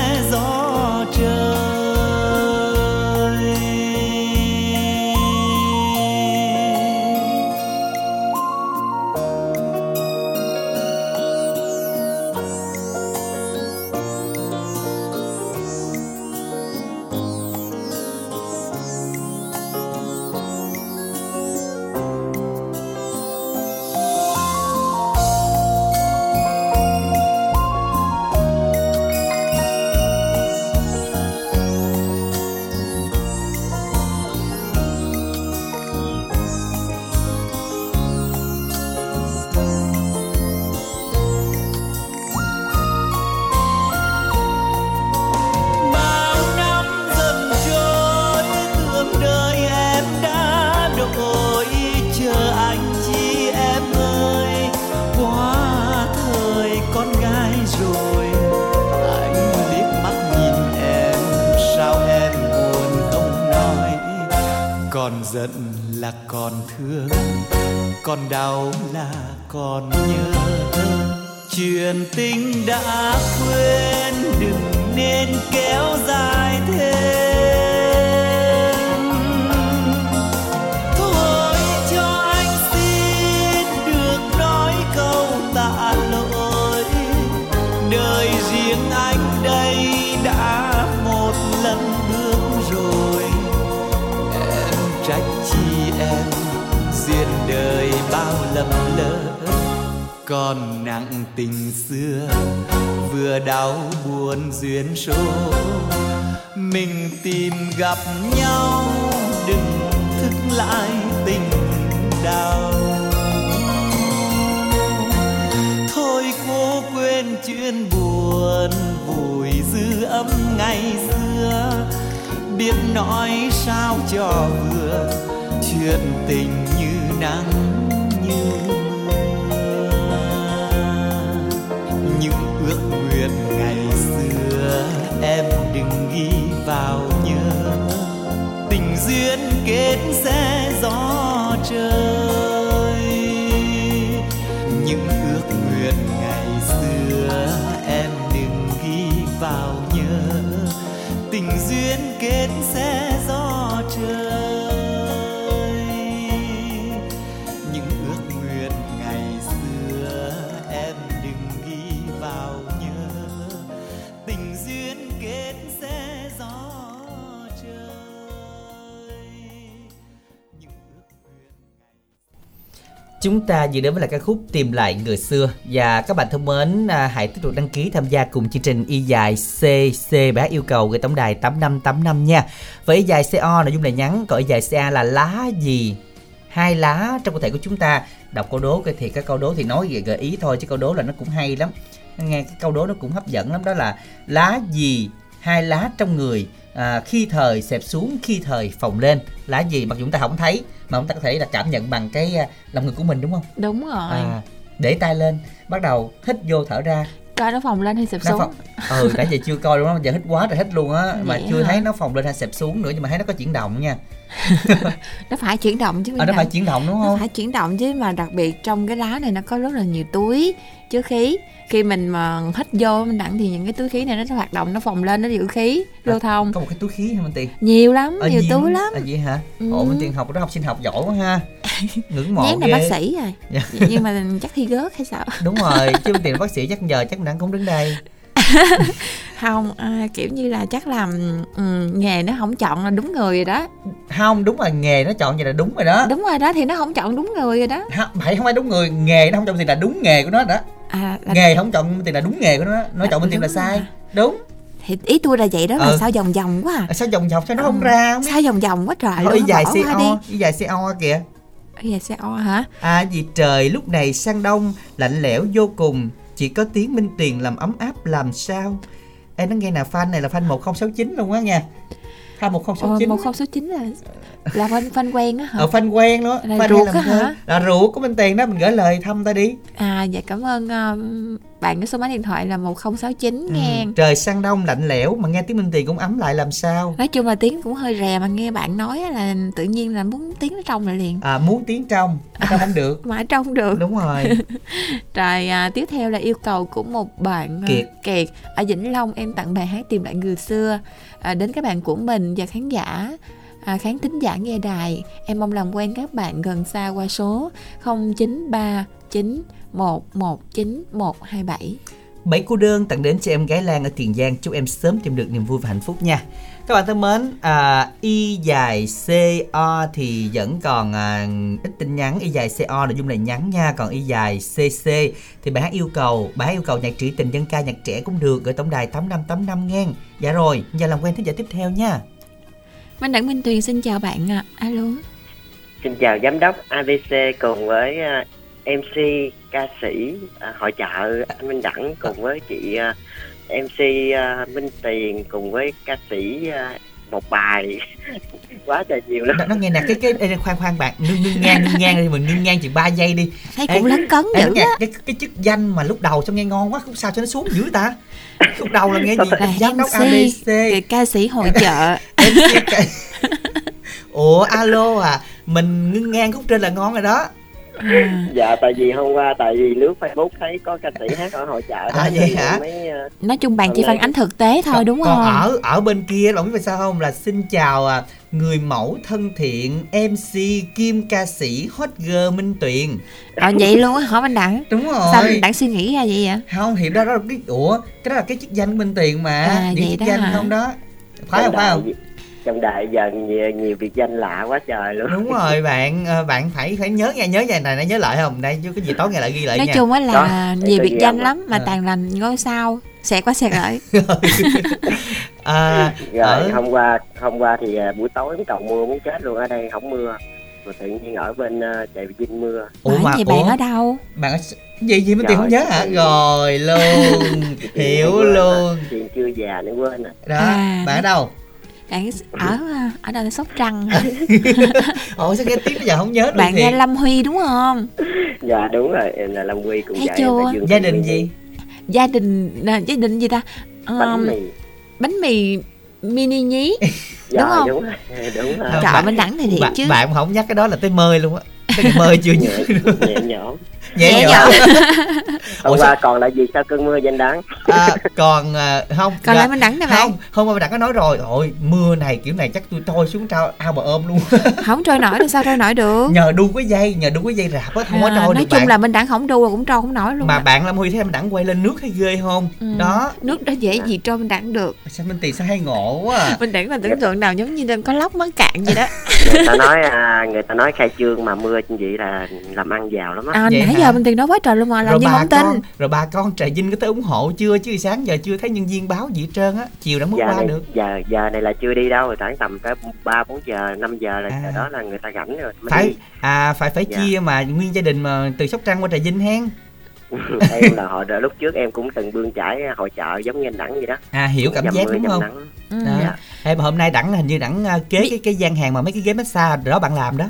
J: giận là còn thương, còn đau là còn nhớ chuyện tình đã quên, đừng nên kể. Còn nặng tình xưa, vừa đau buồn duyên số. Mình tìm gặp nhau, đừng thức lại tình đau. Thôi cố quên chuyện buồn, vùi dư âm ngày xưa. Biết nói sao cho vừa, chuyện tình như nắng. Em đừng ghi vào nhớ. Tình duyên kết sẽ gió trời. Những ước nguyện ngày xưa em đừng ghi vào nhớ. Tình duyên kết sẽ gió
B: Chúng ta vừa đến với là ca khúc Tìm lại người xưa và các bạn thân mến à, hãy tiếp tục đăng ký tham gia cùng chương trình Y dài CC C hát yêu cầu gửi tổng đài 8585 nha. với Y dài CO nội dung là nhắn, còn Y dài CA là lá gì? Hai lá trong cơ thể của chúng ta. Đọc câu đố thì các câu đố thì nói về gợi ý thôi chứ câu đố là nó cũng hay lắm. Nghe cái câu đố nó cũng hấp dẫn lắm đó là lá gì hai lá trong người à, khi thời xẹp xuống khi thời phồng lên lá gì mặc dù chúng ta không thấy mà chúng ta có thể là cảm nhận bằng cái à, lòng ngực của mình đúng không?
C: Đúng rồi.
B: À, để tay lên bắt đầu hít vô thở ra.
C: Coi nó phồng lên hay sụp
B: nó
C: xuống?
B: phồng ừ nãy giờ chưa coi luôn á giờ hít quá rồi hít luôn á mà chưa
C: hả?
B: thấy nó phồng lên hay xẹp xuống nữa nhưng mà thấy nó có chuyển động nha
C: nó phải chuyển động chứ
B: ờ nó phải chuyển động đúng
C: nó
B: không?
C: phải chuyển động chứ mà đặc biệt trong cái lá này nó có rất là nhiều túi chứa khí. Khi mình mà hít vô mình đặng thì những cái túi khí này nó hoạt động nó phồng lên nó giữ khí lưu thông.
B: có một cái túi khí hả Minh Tiền?
C: Nhiều lắm
B: Ờ,
C: nhiều túi lắm.
B: à, vậy hả?
C: Ừ.
B: ồ Minh Tiền học đó học sinh học giỏi quá ha. Ngưỡng mộ
C: nhém là bác sĩ rồi
B: Dạ.
C: nhưng mà chắc thi rớt hay sao?
B: Đúng rồi chứ Minh Tiền bác sĩ chắc giờ chắc đang cũng đứng đây
C: không à, kiểu như là chắc là ừ, nghề nó không chọn là đúng người rồi đó.
B: Không đúng rồi nghề nó chọn vậy là đúng rồi đó.
C: Đúng rồi đó thì nó không chọn đúng người rồi đó.
B: Không phải không phải đúng người nghề nó không chọn thì là đúng nghề của nó đó.
C: À là,
B: nghề không chọn thì là đúng nghề của nó nó chọn bên tiền là sai.
C: Rồi.
B: đúng.
C: Thì ý tôi là vậy đó mà
B: Ừ.
C: sao vòng vòng quá à.
B: À, sao vòng dọc sao nó không
C: Ừ.
B: ra không biết.
C: sao vòng vòng quá trời
B: thôi
C: luôn,
B: y dài
C: qua
B: CO
C: đi.
B: dài CO kìa.
C: Y dài CO hả?
B: À vì trời lúc này sang đông lạnh lẽo vô cùng chỉ có tiếng minh tiền làm ấm áp làm sao? Em nó nghe nè, fan này là fan 1069 luôn á nha fan
C: Ờ,
B: 1069
C: một không số chín là là fan fan quen á hả?
B: Ở fan quen đó.
C: Là
B: fan
C: ruột á hả?
B: là ruột của minh tiền đó mình gửi lời thăm ta đi.
C: À dạ cảm ơn ờ, bạn cái số máy điện thoại là 1069
B: Ừ,
C: nghe.
B: trời sang đông lạnh lẽo mà nghe tiếng minh tiền cũng ấm lại làm sao?
C: Nói chung là tiếng cũng hơi rè mà nghe bạn nói là tự nhiên là muốn tiếng nó trong lại liền.
B: À muốn tiếng trong trong không được.
C: Mà trong được.
B: Đúng rồi.
C: Rồi à, tiếp theo là yêu cầu của một bạn à,
B: Kiệt.
C: Kiệt. Ở Vĩnh Long em tặng bài hát tìm lại người xưa à, đến các bạn của mình và khán giả. À, khán thính giả nghe đài em mong làm quen các bạn gần xa qua số 0939 119127
B: Bảy cô đơn tặng đến cho em gái Lan ở Tiền Giang. Chúc em sớm tìm được niềm vui và hạnh phúc nha. Các bạn thân mến à, Y dài CO thì vẫn còn à, ít tin nhắn. Y dài CO nội dung là nhắn nha. Còn Y dài CC thì bài hát yêu cầu Bài hát yêu cầu nhạc trữ tình dân ca nhạc trẻ cũng được Gửi tổng đài 8585 nghe Dạ rồi, giờ làm quen thính giả tiếp theo nha.
C: Minh Đẳng Minh Tuyền xin chào bạn ạ. Alo.
K: Xin chào giám đốc ABC cùng với à, MC ca sĩ à, hội chợ anh Minh Đẳng cùng với chị à, MC à, Minh Tiền cùng với ca sĩ à, một bài. Quá trời nhiều lắm.
B: Nó, nó nghe nè, cái cái ê, khoan khoan bạn Nương nương ngang, nương ngang đi, mình nương ngang chừng 3 giây đi.
C: Thấy
B: Ê,
C: cũng lấn cấn
B: Ê,
C: dữ á.
B: cái, cái chức danh mà lúc đầu sao nghe ngon quá khúc sau cho nó xuống dữ ta. Khúc đầu là nghe gì?
C: Là
B: giám đốc ABC
C: ca sĩ hội
B: ca- ủa alo à mình ngưng ngang khúc trên là ngon rồi đó
C: à,
K: dạ tại vì hôm qua tại vì lướt facebook thấy có ca sĩ hát ở hội chợ đó
B: À, vậy
K: nên
B: hả?
K: mới ờ,
C: nói chung bạn chỉ phản ánh thực tế thôi đúng
B: còn
C: không?
B: ở ở bên kia bạn biết vì sao không? Là xin chào à, người mẫu thân thiện mc kim ca sĩ hot girl minh tuyền.
C: Ờ vậy luôn á hả anh đặng?
B: Đúng rồi
C: sao anh đặng suy nghĩ ra vậy vậy?
B: Không thì đó, đó là cái ủa cái đó là cái chức danh của minh tuyền mà.
C: À,
B: Những
C: vậy
B: chức
C: đó
B: danh
C: hả?
B: không đó. Phải không phải không
K: trong đại giờ nhiều, nhiều biệt danh lạ quá trời luôn.
B: Đúng rồi bạn ờ, bạn phải phải nhớ nha nhớ nha này này nhớ lại không? Đây chứ cái gì tối ngày lại ghi lại
C: nói
B: nha.
C: chung á là
K: Đó,
C: nhiều biệt
K: nhiên
C: danh
K: mà.
C: lắm mà
B: À.
C: toàn là ngôi sao xẹt qua xẹt lại
B: à,
K: rồi
B: ở
K: hôm qua hôm qua thì à, buổi tối cầu mưa muốn chết luôn ở đây không mưa. Rồi tự nhiên ở bên uh, chạy Vinh mưa.
B: Ủa mà
C: vậy bạn ở đâu?
B: Bạn ở gì gì tuyền
K: Trời,
B: không nhớ hả? rồi luôn. Hiểu luôn.
K: chuyện chưa già nữa quên à
B: đó
C: À.
B: bạn ở đâu
C: bạn ở ở đâu sóc trăng.
B: Ủa sao nghe tiếng bây giờ không nhớ được
C: bạn
B: thiệt?
C: Nghe lâm huy đúng không?
K: Dạ đúng rồi em là Lâm Quy cùng
C: Thấy chưa?
B: gia đình gì?
C: Gia đình à, gia đình gì ta?
K: Bánh mì.
C: bánh mì mini nhí.
K: Dạ,
C: đúng không?
K: đúng rồi đúng rồi.
C: Trời
B: bạn-
C: mình đẳng thì thiệt
B: bạn,
C: chứ
B: bạn không nhắc cái đó là tới mơi luôn á. Tới mơi chưa nhớ
K: nhẹ nhõm
B: nhẹ
C: Nhẹ
B: nhõm
K: hôm
B: Ủa
K: qua còn là gì sao cơn mưa danh đáng?
B: À, còn à, không
C: còn
B: dạ,
C: lại mình đẳng nè bạn.
B: Không hôm qua bạn có nói rồi. Ôi mưa này kiểu này chắc tôi trôi xuống trao ao bà ôm luôn.
C: Không trôi nổi thì sao trôi nổi được?
B: Nhờ đu cái dây nhờ đu cái dây rạp á không có
C: À,
B: trôi
C: nói
B: được
C: chung
B: bạn
C: là mình đẳng không đu là cũng trôi không nổi luôn
B: mà
C: á.
B: bạn Lâm Huy thấy em đẳng quay lên nước hay ghê không?
C: Ừ.
B: đó.
C: nước đó dễ gì trôi mình đẳng được.
B: Sao Minh Tiền sao hay ngộ quá à.
C: mình đẳng là tưởng tượng nào giống như đang có lóc mắc cạn vậy đó.
K: Người ta nói à, người ta nói khai trương mà mưa như vậy là làm ăn giàu lắm á.
C: À,
B: Vậy
C: nãy
B: hả?
C: Giờ mình tiền nói quá trời luôn mà làm
B: rồi
C: như
B: bà
C: không tin
B: con rồi bà con trà vinh có tới ủng hộ chưa chứ sáng giờ chưa thấy nhân viên báo gì hết trơn á chiều đã mới
K: giờ
B: qua
K: này
B: được
K: giờ giờ này là chưa đi đâu rồi khoảng tầm tới ba bốn giờ năm giờ là
B: À.
K: giờ đó là người ta rảnh rồi mới
B: phải
K: đi.
B: à phải phải
K: Dạ.
B: chia mà nguyên gia đình mà từ sóc trăng qua trà vinh hen
K: em là họ lúc trước em cũng từng bươn trải hội chợ giống như anh đẳng vậy đó
B: à hiểu cảm giác
K: mưa,
B: đúng không
K: nắng.
C: Ừ.
B: đó.
K: Dạ.
B: em hôm nay đẳng hình như đẳng à, kế cái cái gian hàng mà mấy cái ghế massage đó bạn làm đó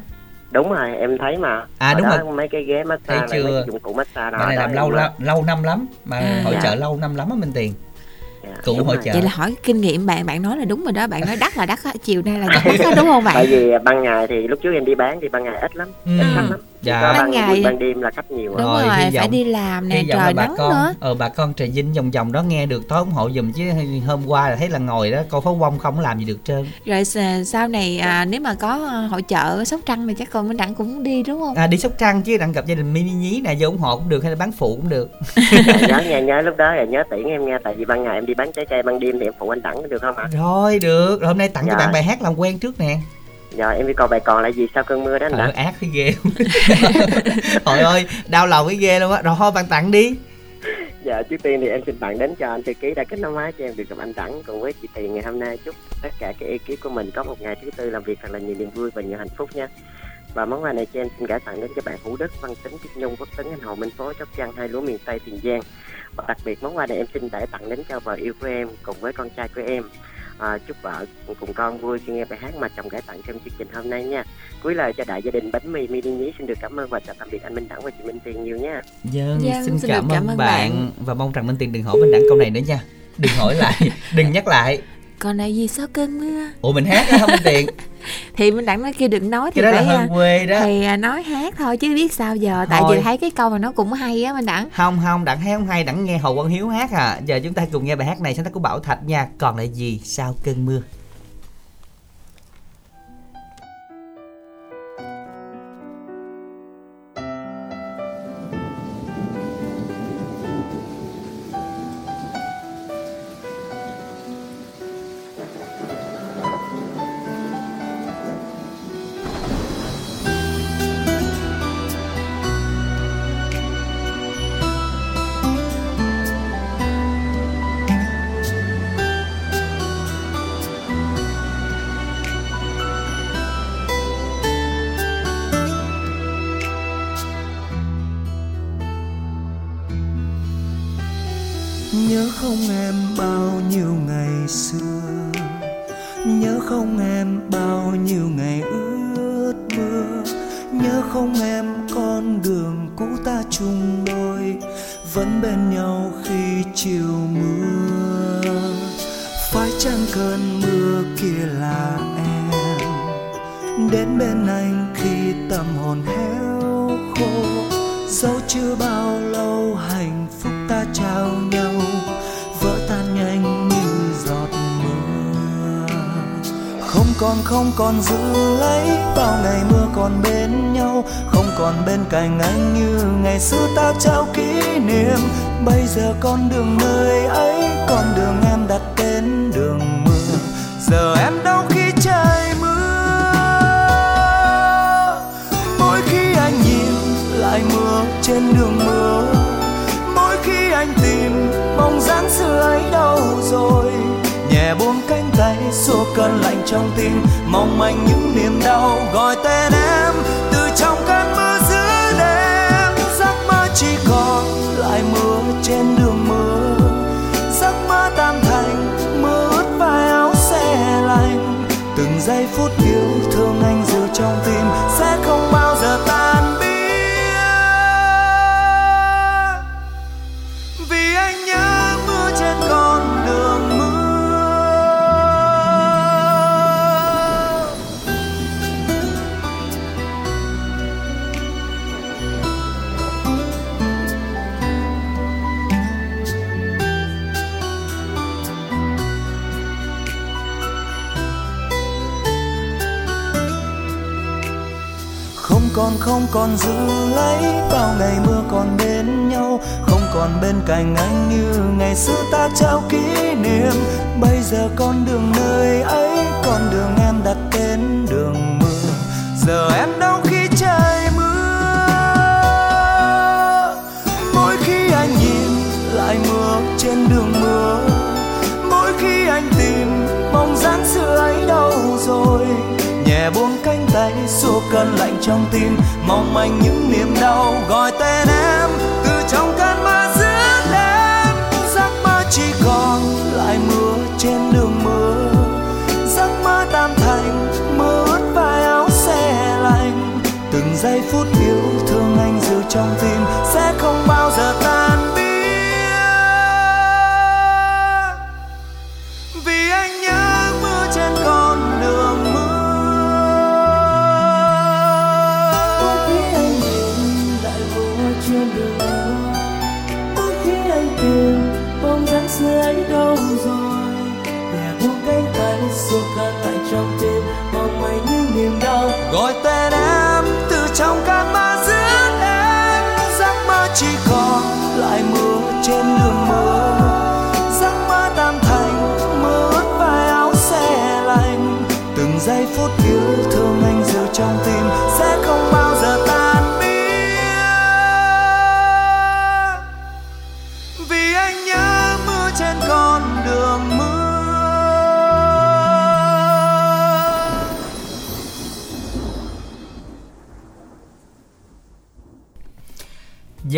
K: đúng rồi em thấy mà
B: À,
K: Hồi
B: đúng
K: đó
B: rồi.
K: mấy cái ghế massage
B: Thấy
K: mấy
B: chưa?
K: cái dụng cụ massage đó
B: bạn này
K: đó
B: làm lâu
K: là-
B: lâu năm lắm mà
C: À.
B: hội
K: Dạ.
B: chợ lâu năm lắm á minh tiền
K: Dạ,
B: Cụ hội chợ.
C: vậy là hỏi kinh nghiệm bạn bạn nói là đúng rồi đó bạn nói đắt là đắt á chiều nay là đắt đúng không
K: tại
C: bạn
K: vì ban ngày thì lúc trước em đi bán thì ban ngày ít lắm
B: Ừ.
K: ít khách lắm
B: Dạ.
C: Ban
K: ban
C: ngày-
K: ban đêm là khách nhiều
C: đúng
B: Rồi,
C: rồi,
B: hy
C: phải
B: vọng-
C: đi làm nè trời
B: bà
C: nắng
B: con
C: nữa.
B: ờ bà con trà vinh vòng vòng đó nghe được tối ủng hộ giùm chứ hôm qua là thấy là ngồi đó coi pháo bông không có làm gì được trơn.
C: Rồi sau này à, nếu mà có à, hội chợ ở sóc trăng thì chắc con minh đặng cũng đi đúng không?
B: À, đi sóc trăng chứ đặng gặp gia đình mini nhí nè vô ủng hộ cũng được hay là bán phụ cũng được.
K: Nhớ nghe nhớ lúc đó là nhớ tiễn em nghe tại vì ban ngày em đi bán trái cây ban đêm thì em phụ anh đẳng được không ạ?
B: Rồi được. Rồi hôm nay tặng cho
K: Dạ.
B: bạn bài hát làm quen trước nè
K: giờ em đi coi bài còn lại gì sau cơn mưa đó anh
B: ơi,
K: đẳng
B: ác cái ghê Trời ơi đau lòng cái ghê luôn á rồi thôi bạn tặng đi
K: Dạ trước tiên thì em xin tặng đến cho anh thư ký đã kết nối máy cho em được gặp anh Đẳng cùng với chị Tiền ngày hôm nay chúc tất cả các ekip của mình có một ngày thứ tư làm việc thật là nhiều niềm vui và nhiều hạnh phúc nha. Và món quà này cho em xin gửi tặng đến cho bạn Hữu Đức, Văn Tính, Trúc Nhung, Quốc Tấn, Anh Hồ, Minh Phố, Sóc Trăng, hai lúa miền Tây, Tiền Giang. Và đặc biệt món quà này em xin gửi tặng đến cho vợ yêu của em cùng với con trai của em. À, chúc vợ cùng con vui khi nghe bài hát mà chồng gửi tặng trong chương trình hôm nay nha. Cuối lời cho đại gia đình bánh mì mini nhí xin được cảm ơn và chào tạm biệt anh Minh Đẳng và chị Minh Tiền nhiều nha.
B: Dân,
C: Dân,
B: xin,
C: xin
B: cảm,
C: cảm
B: ơn bạn.
C: bạn.
B: và mong rằng Minh Tiền đừng hỏi Minh Đẳng câu này nữa nha đừng hỏi lại đừng nhắc lại
C: còn này gì sau cơn mưa
B: ủa mình hát không Minh Tiền
C: thì minh đặng nói kia đừng nói thì
B: cái đó là
C: phải à,
B: quê đó.
C: thì à, nói hát thôi chứ biết sao giờ. Tại
B: Thôi.
C: vì thấy cái câu mà nó cũng hay á minh đặng
B: không không đặng hát không hay đặng nghe hồ quang hiếu hát à. Giờ chúng ta cùng nghe bài hát này sáng tác của bảo thạch nha. Còn lại gì sau cơn mưa
J: còn bên cạnh anh như ngày xưa ta trao kỷ niệm. Bây giờ con đường nơi ấy, con đường em đặt tên đường mưa. Giờ em đâu khi trời mưa. Mỗi khi anh nhìn lại mưa trên đường mưa. Mỗi khi anh tìm mong dáng xưa ấy đâu rồi. Nhẹ buông cánh tay, xua cơn lạnh trong tim. Mong manh những niềm đau, gọi tên em. Trên đường mưa giấc mơ tan thành mưa ướt vai áo xe lạnh. Từng giây phút yêu thương anh giữ trong tim. Gọi tên em từ trong cơn mơ giữa em. Giấc mơ chỉ còn lại mưa trên đường mơ. Giấc mơ tan thành mưa ướt vai áo xe lạnh. Từng giây phút yêu thương anh giữ trong tim.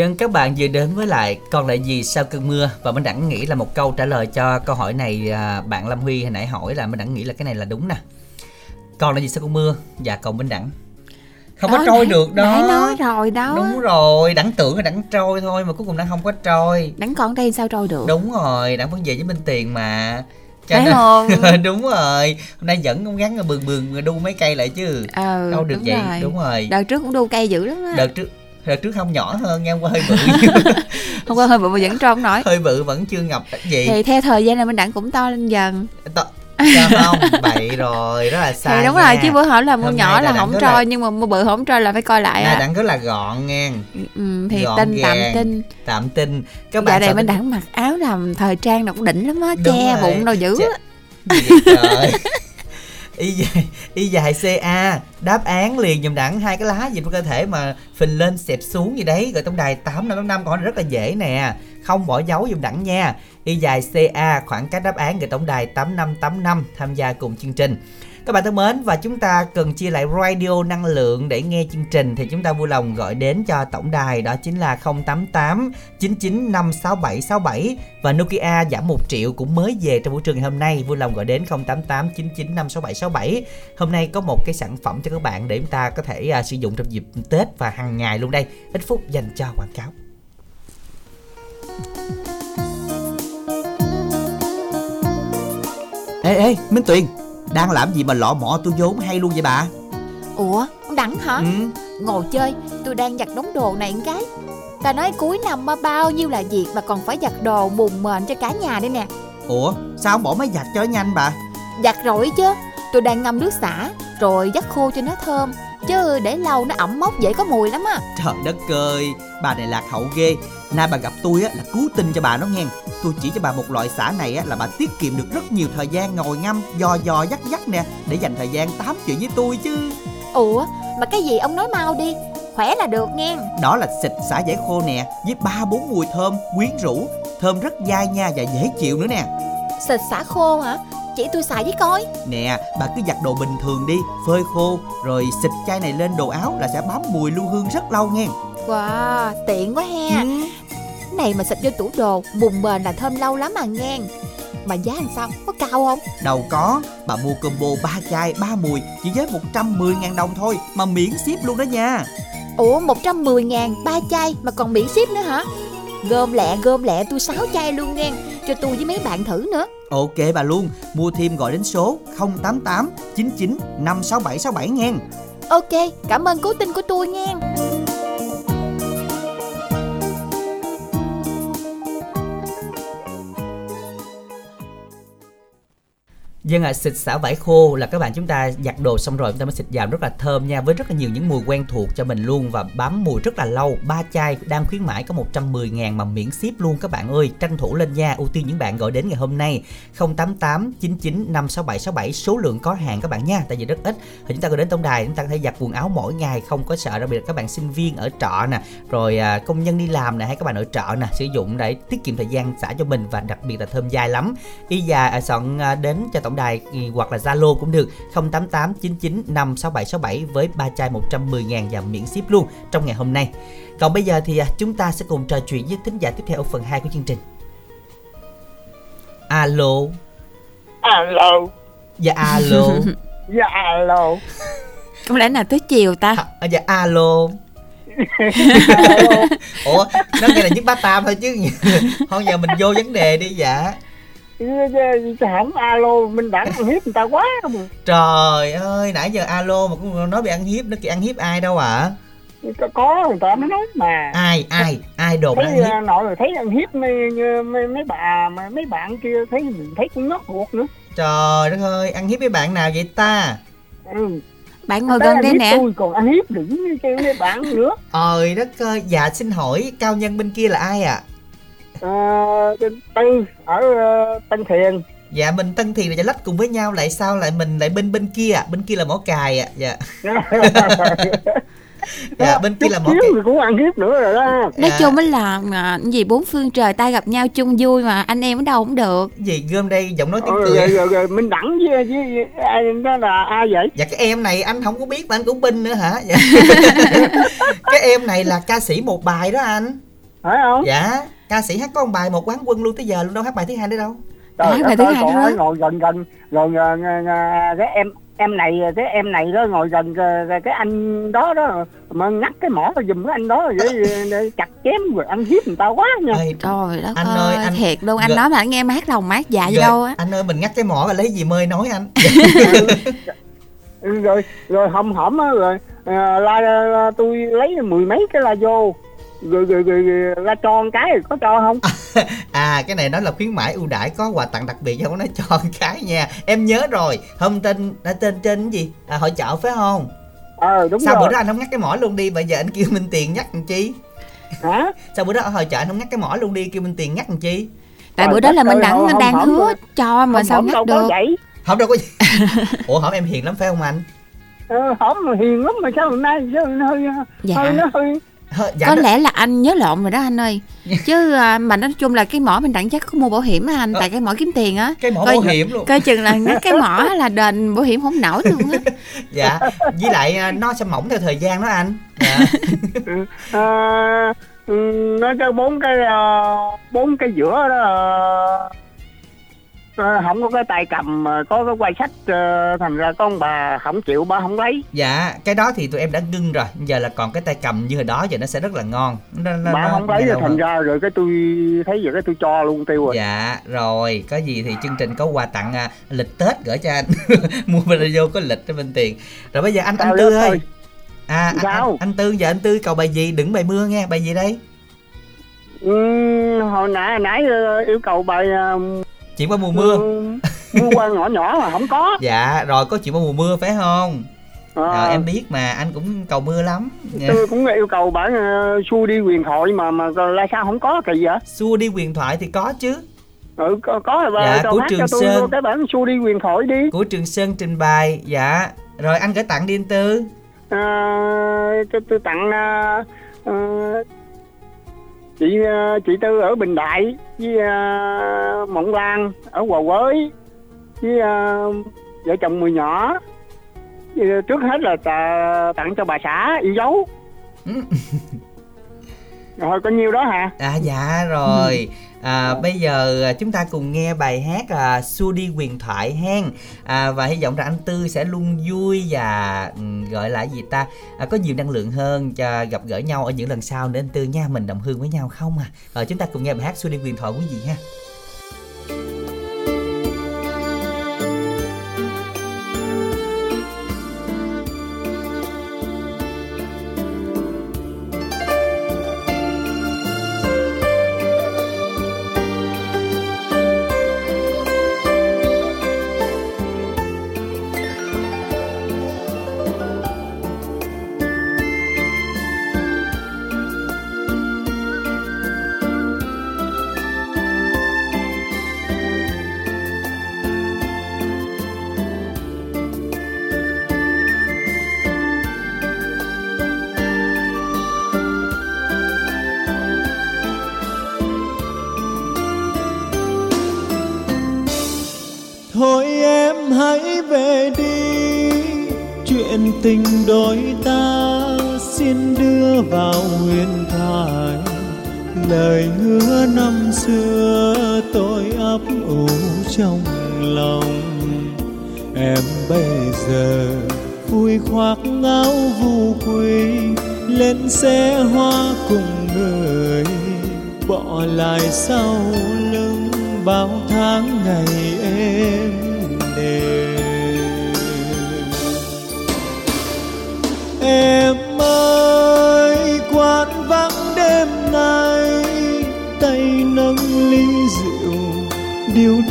B: Dân các bạn vừa đến với lại còn lại gì sau cơn mưa và mình đẳng nghĩ là một câu trả lời cho câu hỏi này à, bạn Lâm Huy hồi nãy hỏi là mình đẳng nghĩ là cái này là đúng nè. Còn lại gì sau cơn mưa? Dạ còn Minh đẳng. Không có
C: Đó,
B: trôi
C: nãy-
B: được đó.
C: nãy nói rồi đó
B: Đúng rồi, đẳng tưởng là đẳng trôi thôi mà cuối cùng đẳng không có trôi.
C: đẳng còn đây sao trôi được
B: Đúng rồi, đẳng vẫn về với Minh Tiền mà.
C: Phải không?
B: đúng rồi. Hôm nay vẫn không gắn bường bường đu mấy cây lại chứ.
C: ờ
B: Đâu được vậy.
C: rồi.
B: Đúng rồi.
C: đợt trước cũng đu cây dữ lắm á
B: Đợt trước đợt trước không nhỏ hơn nha, qua hơi bự.
C: hôm qua hơi bự mà vẫn trâu không nổi
B: hơi bự vẫn chưa ngập gì.
C: thì theo thời gian này mình đặng cũng to lên dần
B: To, Sao không? Bậy rồi, rất là sai
C: thì đúng
B: nha.
C: rồi chứ bữa hỏi là mua nhỏ là
B: là
C: không trôi
B: là-
C: nhưng mà mua bự không trôi là phải coi lại
B: Này
C: á
B: đặng rất là gọn nha
C: ừ, thì
B: gọn
C: tin tạm
B: gàng.
C: tin
B: Tạm tin Các bạn
C: này
B: sợ
C: mình đặng mặc áo làm thời trang nào cũng đỉnh lắm á che bụng đâu dữ
B: vậy trời y dài, y dài CA đáp án liền dùm đẳng hai cái lá gì trong cơ thể mà phình lên xẹp xuống gì đấy. Rồi tổng đài tám năm năm còn rất là dễ nè. Không bỏ dấu dùm đẳng nha y dài CA khoảng cách đáp án gửi tổng đài 8585 tham gia cùng chương trình. Các bạn thân mến và chúng ta cần chia lại radio năng lượng để nghe chương trình thì chúng ta vui lòng gọi đến cho tổng đài đó chính là 088 99 567 67 và Nokia giảm 1 triệu cũng mới về trong buổi trường ngày hôm nay vui lòng gọi đến 088 99 567 67 hôm nay có một cái sản phẩm cho các bạn để chúng ta có thể uh, sử dụng trong dịp Tết và hàng ngày luôn đây. Ít phút dành cho quảng cáo. Ê ê Minh Tuyền Đang làm gì mà lọ mọ tôi vốn hay luôn vậy bà?
C: Ủa ông Đẳng hả?
B: Ừ.
C: Ngồi chơi tôi đang giặt đống đồ này một cái. Ta nói cuối năm mà bao nhiêu là việc Mà còn phải giặt đồ bùn mền cho cả nhà đây nè.
B: Ủa sao không bỏ máy giặt cho nhanh bà?
C: Giặt rồi chứ Tôi đang ngâm nước xả Rồi dắt khô cho nó thơm. Chứ để lâu nó ẩm mốc dễ có mùi lắm á.
B: Trời đất ơi bà này lạc hậu ghê nay bà gặp tôi á là cứu tinh cho bà nó nghe. Tôi chỉ cho bà một loại xả này á là bà tiết kiệm được rất nhiều thời gian ngồi ngâm dò dò dắt dắt nè để dành thời gian tám chuyện với tôi chứ.
C: Ủa mà cái gì ông nói mau đi Khỏe là được nghe.
B: Đó là xịt xả giải khô nè với ba bốn mùi thơm quyến rũ thơm rất dai nha và dễ chịu nữa nè.
C: Xịt xả khô hả? Chỉ tôi xài với coi.
B: Nè bà cứ giặt đồ bình thường đi phơi khô rồi xịt chai này lên đồ áo là sẽ bám mùi lưu hương rất lâu nghe.
C: Wow tiện quá ha.
B: Ừ.
C: Này mà xịt vô tủ đồ Bùn bền là thơm lâu lắm à nghe. Mà giá làm sao có cao không?
B: Đâu có bà mua combo 3 chai 3 mùi chỉ với 110 ngàn đồng thôi mà miễn ship luôn đó nha.
C: Ủa 110 ngàn ba chai mà còn miễn ship nữa hả? Gom lẹ gom lẹ tôi 6 chai luôn nghe Cho tôi với mấy bạn thử nữa.
B: Ok bà luôn, mua thêm gọi đến số 088 99 56767 nghe.
C: Ok cảm ơn cố tin của tôi nghe
B: Dân ạ, xịt xả vải khô là các bạn chúng ta giặt đồ xong rồi chúng ta mới xịt vào rất là thơm nha với rất là nhiều những mùi quen thuộc cho mình luôn và bám mùi rất là lâu. Ba chai đang khuyến mãi có 110 ngàn mà miễn ship luôn các bạn ơi. Tranh thủ lên nha, ưu tiên những bạn gọi đến ngày hôm nay 088 99 56767 số lượng có hàng các bạn nha. Tại vì rất ít. Thì chúng ta gọi đến tổng đài chúng ta có thể giặt quần áo mỗi ngày không có sợ đặc biệt là các bạn sinh viên ở trọ nè, rồi à, công nhân đi làm nè hay các bạn ở trọ nè sử dụng để tiết kiệm thời gian xả cho mình và đặc biệt là thơm dai lắm. Y già à, soạn à, đến cho tổng đài ừ, hoặc là Zalo cũng được 088 99 56767 với ba chai 110 ngàn và miễn ship luôn trong ngày hôm nay. Còn bây giờ thì à, chúng ta sẽ cùng trò chuyện với thính giả tiếp theo ở phần 2 của chương trình. Alo,
L: alo
B: dạ alo,
L: dạ alo
C: Không lẽ nào tới chiều ta
B: à, dạ alo. Ủa, nó nghe là nhất bá tam thôi chứ. Thôi giờ mình vô vấn đề đi dạ.
L: Hổng alo minh đẳng ăn hiếp người ta quá mà
B: Trời ơi, nãy giờ alo mà cũng nói bị ăn hiếp, nó kìa ăn hiếp ai đâu ạ?
L: có, có người ta mới nói mà
B: Ai, ai, ai đồn nó ăn
L: thấy
B: hiếp?
L: à, nội rồi thấy ăn hiếp mấy, mấy, mấy bà mà mấy bạn kia thấy mình thấy cũng nót ruột nữa
B: Trời đất ơi, ăn hiếp với bạn nào vậy ta?
L: ừ.
C: Bạn ngồi gần đây nè
L: tôi còn ăn hiếp đừng kêu mấy bạn nữa
B: Ôi đất ơi, dạ xin hỏi cao nhân bên kia là ai ạ?
L: à, tư ở ờ, tân thiền
B: Dạ mình Tân Thiền là Chợ Lách cùng với nhau lại sao lại mình lại bên bên kia ạ? Bên kia là mỏ cài ạ. Dạ. Dạ bên kia là mỏ
L: Chút
B: cài.
L: xíu thì cũng ăn hiếp nữa rồi đó
C: Nói
B: Dạ.
C: chung á là à, cái gì bốn phương trời tay gặp nhau chung vui mà anh em ở đâu cũng được
B: Gì gom đây giọng nói tiếng
L: rồi,
B: cười.
L: rồi, rồi, rồi minh đẳng với, với, với ai đó là ai vậy
B: Dạ cái em này anh không có biết mà anh cũng binh nữa hả? Dạ. cái em này là ca sĩ một bài đó anh.
L: phải không
B: Dạ. Ca sĩ hát có một bài một quán quân luôn tới giờ luôn đâu hát bài thứ hai nữa đâu.
L: Trời
C: bài
L: đất
C: thứ hai
L: ai ngồi gần gần rồi cái em em này cái em này đó ngồi gần ờ, rồi cái anh đó đó mà ngắt cái mỏ giùm cái anh đó để, để chặt chém rồi ăn hiếp người ta quá nha.
B: Ê,
C: Trời đất
B: Anh
C: ơi,
B: ơi, anh-
C: thiệt luôn. Anh
B: Gờ-
C: nói mà anh nghe mát lòng mát dạ gì
B: rồi,
C: đâu á.
B: Anh ơi mình ngắt cái mỏ là lấy gì mơi nói anh.
L: Ừ, rồi rồi hầm hẩm á rồi ờ, la, la tôi lấy mười mấy cái la vô rồi rồi, rồi, cho một cái có cho không?
B: À cái này nói là khuyến mãi ưu đãi có quà tặng đặc biệt chứ không có nói cho con cái nha. Em nhớ rồi Hôm tên đã tên trên cái gì? À, hội chợ phải không?
L: Ờ đúng
B: Sao
L: rồi.
B: bữa đó anh không ngắt cái mỏ luôn đi? Bây giờ anh kêu Minh Tiền nhắc làm chi?
L: Hả?
B: Sao bữa đó ở hội chợ anh không ngắt cái mỏ luôn đi? Kêu Minh Tiền nhắc làm chi?
C: Tại
L: Trời
C: bữa đó là mình
L: ơi,
C: đặng
L: không-
C: đang
L: không
C: hứa
L: rồi.
C: cho mà
L: Hầm
C: sao
L: đâu
C: được.
L: vậy.
B: Không đâu có gì. Ủa hỏi em hiền lắm phải không anh.
L: Ờ, hẩm mà hiền lắm mà sao hôm nay sao nó hơi
C: Dạ.
L: hơi nó hơi
B: Hơ, dạ
C: Có
B: đó-
C: lẽ là anh nhớ lộn rồi đó anh ơi. Chứ à, mà nói chung là cái mỏ mình đặng chắc có mua bảo hiểm á anh Tại cái mỏ kiếm tiền á.
B: Cái mỏ
C: Coi-
B: bảo hiểm luôn.
C: Coi chừng là cái mỏ là đền bảo hiểm không nổi luôn á.
B: Dạ Với lại à, nó sẽ mỏng theo thời gian đó anh. Dạ.
L: Ờ, ừ, nó cho bốn cái ờ, bốn cái giữa đó ờ, ờ, không có cái tay cầm có cái quay sách ờ, thành ra con bà không chịu bà không lấy.
B: Dạ cái đó thì tụi em đã ngưng rồi. Giờ là còn cái tay cầm như hồi đó giờ nó sẽ rất là ngon. Nó, nó,
L: bà
B: nó
L: không lấy rồi thành ra rồi cái tôi thấy giờ cái tôi cho luôn tiêu rồi.
B: Dạ rồi. Có gì thì chương trình có quà tặng à, lịch tết gửi cho anh. Mua radio có lịch cho bên tiền. Rồi bây giờ anh anh
L: Trời
B: tư ơi? À anh,
L: Sao?
B: anh, anh tư giờ anh tư cầu bài gì? Đừng bài mưa nghe bài gì đây?
L: Ừ, hồi nãy nãy ờ, yêu cầu bài ờ,
B: chuyện qua mùa mưa.
L: mưa qua nhỏ nhỏ mà không có.
B: Dạ rồi có chuyện qua mùa mưa phải không?
L: Ờ,
B: rồi em biết mà anh cũng cầu mưa lắm. Dạ.
L: tôi cũng yêu cầu bản uh, xua đi quyền thoại mà mà là sao không có kỳ vậy?
B: Xua đi quyền thoại thì có chứ.
L: Ừ có, có rồi bà
B: Dạ, của Trường
L: cho tôi
B: Sơn.
L: vô cái bản xua đi quyền thoại đi.
B: Của trường sơn trình bày dạ. Rồi anh gửi tặng đi anh tư.
L: Ờ, cho tôi tặng ờ, ờ, chị ờ, chị tư ở bình đại với ờ, mộng lan ở hòa quới với ờ, vợ chồng mười nhỏ. Với trước hết là tà- tặng cho bà xã yêu dấu. Rồi có nhiêu đó hả?
B: À dạ rồi à, Bây giờ à, chúng ta cùng nghe bài hát à, Xua đi quyền thoại hen. À, Và hy vọng rằng anh Tư sẽ luôn vui Và ừ, gọi là gì ta? À, Có nhiều năng lượng hơn cho gặp gỡ nhau Ở những lần sau nữa. Anh Tư nha Mình đồng hương với nhau không à? À chúng ta cùng nghe bài hát Xua đi quyền thoại quý vị ha.
H: Tình đôi ta xin đưa vào huyền thoại Lời hứa năm xưa tôi ấp ủ trong lòng Em bây giờ vui khoác áo vu quy, Lên xe hoa cùng người Bỏ lại sau lưng bao tháng ngày em.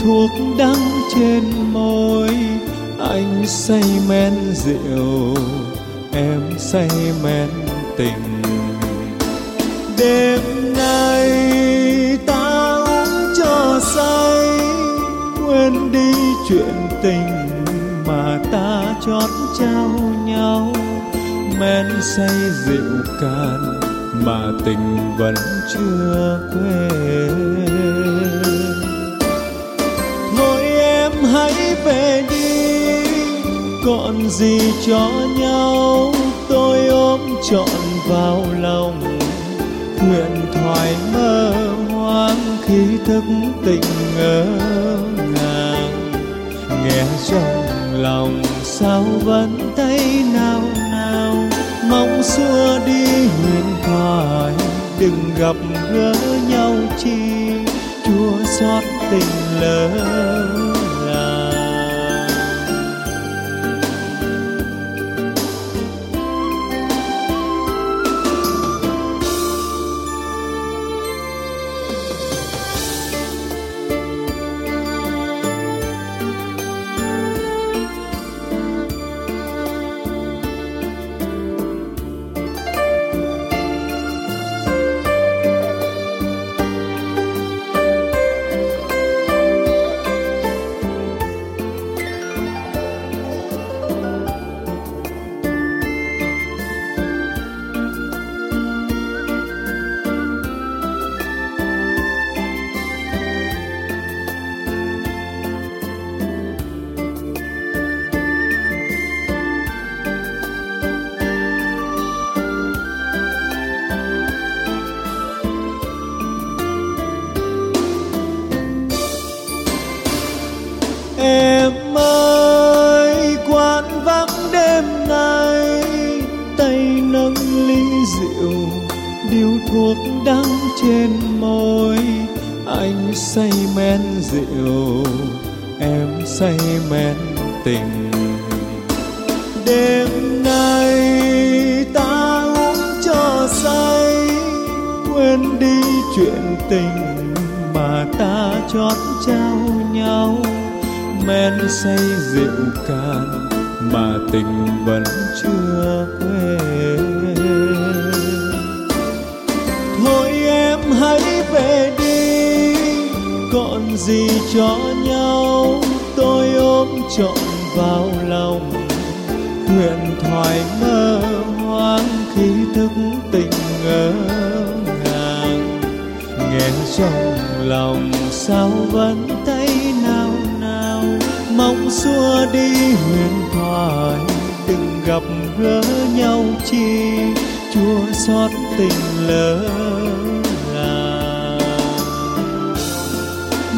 H: Thuốc đắng trên môi. Anh say men rượu, Em say men tình. Đêm nay ta uống cho say, Quên đi chuyện tình mà ta chót trao nhau. Men say rượu cạn mà tình vẫn chưa quên. Về đi. Còn gì cho nhau, tôi ôm trọn vào lòng. Nguyện thoại mơ hoang khi thức tỉnh ngỡ ngàng. Nghe trong lòng sao vẫn thấy nào nào Mong xua đi huyền thoại, Đừng gặp gỡ nhau chi. Chua xót tình lớn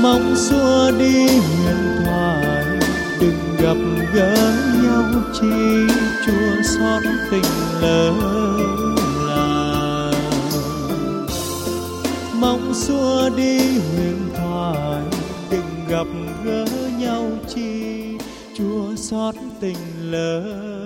H: mong xua đi huyền thoại, đừng gặp gỡ nhau chi chua xót tình lỡ làng. Mong xua đi huyền thoại, đừng gặp gỡ nhau chi chua xót tình lỡ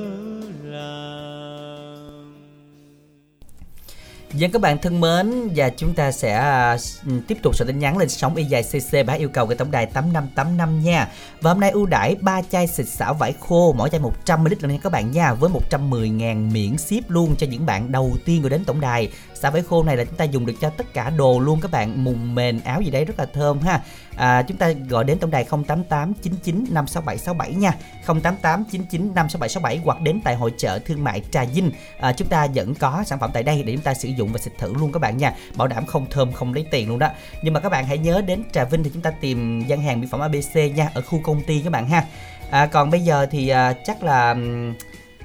M: Dân, các bạn thân mến, và chúng ta sẽ à, ừ, tiếp tục sẽ tin nhắn lên sóng y dài CC bả yêu cầu cái tổng đài 8585 nha. Và hôm nay ưu đãi 3 chai xịt xảo vải khô, mỗi chai 100ml lần nha các bạn nha, với 110.000 miễn ship luôn cho những bạn đầu tiên gọi đến tổng đài. Xả vải khô này là chúng ta dùng được cho tất cả đồ luôn các bạn mùng mền áo gì đấy rất là thơm ha. À, chúng ta gọi đến tổng đài 088 99 567 67 nha. 088 99 567 67 hoặc đến tại hội chợ thương mại Trà Vinh. À, chúng ta vẫn có sản phẩm tại đây để chúng ta sử dụng và xịt thử luôn các bạn nha. Bảo đảm không thơm không lấy tiền luôn đó. Nhưng mà các bạn hãy nhớ đến Trà Vinh thì chúng ta tìm gian hàng mỹ phẩm ABC nha ở khu công ty các bạn ha. À, còn bây giờ thì à, chắc là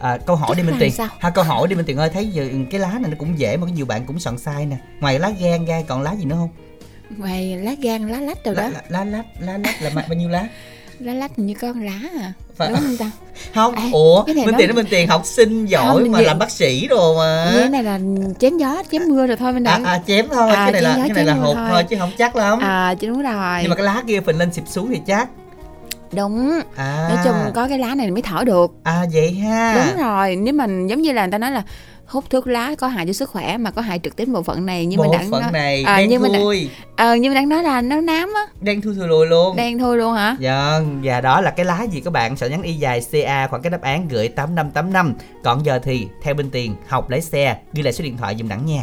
M: À, câu hỏi đi Minh Tiền. ha câu hỏi đi Minh Tiền ơi thấy giờ cái lá này nó cũng dễ mà có nhiều bạn cũng soạn sai nè. Ngoài lá gan ra còn lá gì nữa không?
C: Ngoài lá gan lá lách rồi đó.
M: lá, lá lách lá lách là bao nhiêu lá?
C: Lá lách như con lá à.
M: Phải-
C: đúng không ta?
M: Không
C: À,
M: ủa
C: cái này
M: Minh Tiền nó Minh Tiền học sinh giỏi
C: Không,
M: mà
C: vậy-
M: làm bác sĩ rồi mà.
C: Cái này là chém gió chém mưa rồi thôi bên
M: à,
C: đặng
M: à chém thôi
C: À,
M: cái này là
C: gió,
M: cái này là hộp
C: thôi.
M: thôi chứ không chắc lắm.
C: À chứ đúng rồi.
M: Nhưng mà cái lá kia phình lên xịp xuống thì chắc
C: đúng.
M: À.
C: Nói chung có cái lá này mới thở được.
M: À vậy ha.
C: Đúng rồi nếu mình giống như là người ta nói là hút thuốc lá có hại cho sức khỏe mà có hại trực tiếp bộ phận này nhưng
M: bộ
C: mà đặng
M: phận
C: nói-
M: này
C: à,
M: đen
C: nhưng
M: thui.
C: Ờ nhưng mà đang nói là nó nám á.
M: Đen thui thùi lùi luôn.
C: Đen thôi luôn hả?
M: Vâng, và đó là cái lá gì các bạn? Soạn nhắn y dài CA khoảng cái đáp án gửi 8585 Còn giờ thì theo bên tiền học lái xe Ghi lại số điện thoại dùm đẳng nha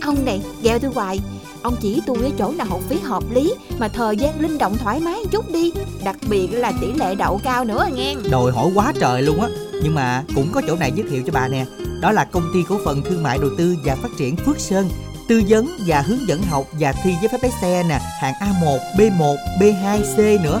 C: ông này gheo tôi hoài. Ông chỉ tôi cái chỗ nào học phí hợp lý mà thời gian linh động thoải mái một chút đi. Đặc biệt là tỷ lệ đậu cao nữa nghe.
B: Đòi hỏi quá trời luôn á. Nhưng mà cũng có chỗ này giới thiệu cho bà nè. Đó là công ty cổ phần thương mại đầu tư và phát triển Phước Sơn. Tư vấn và hướng dẫn học và thi giấy phép lái xe nè. Hạng A1, B1, B2, C nữa.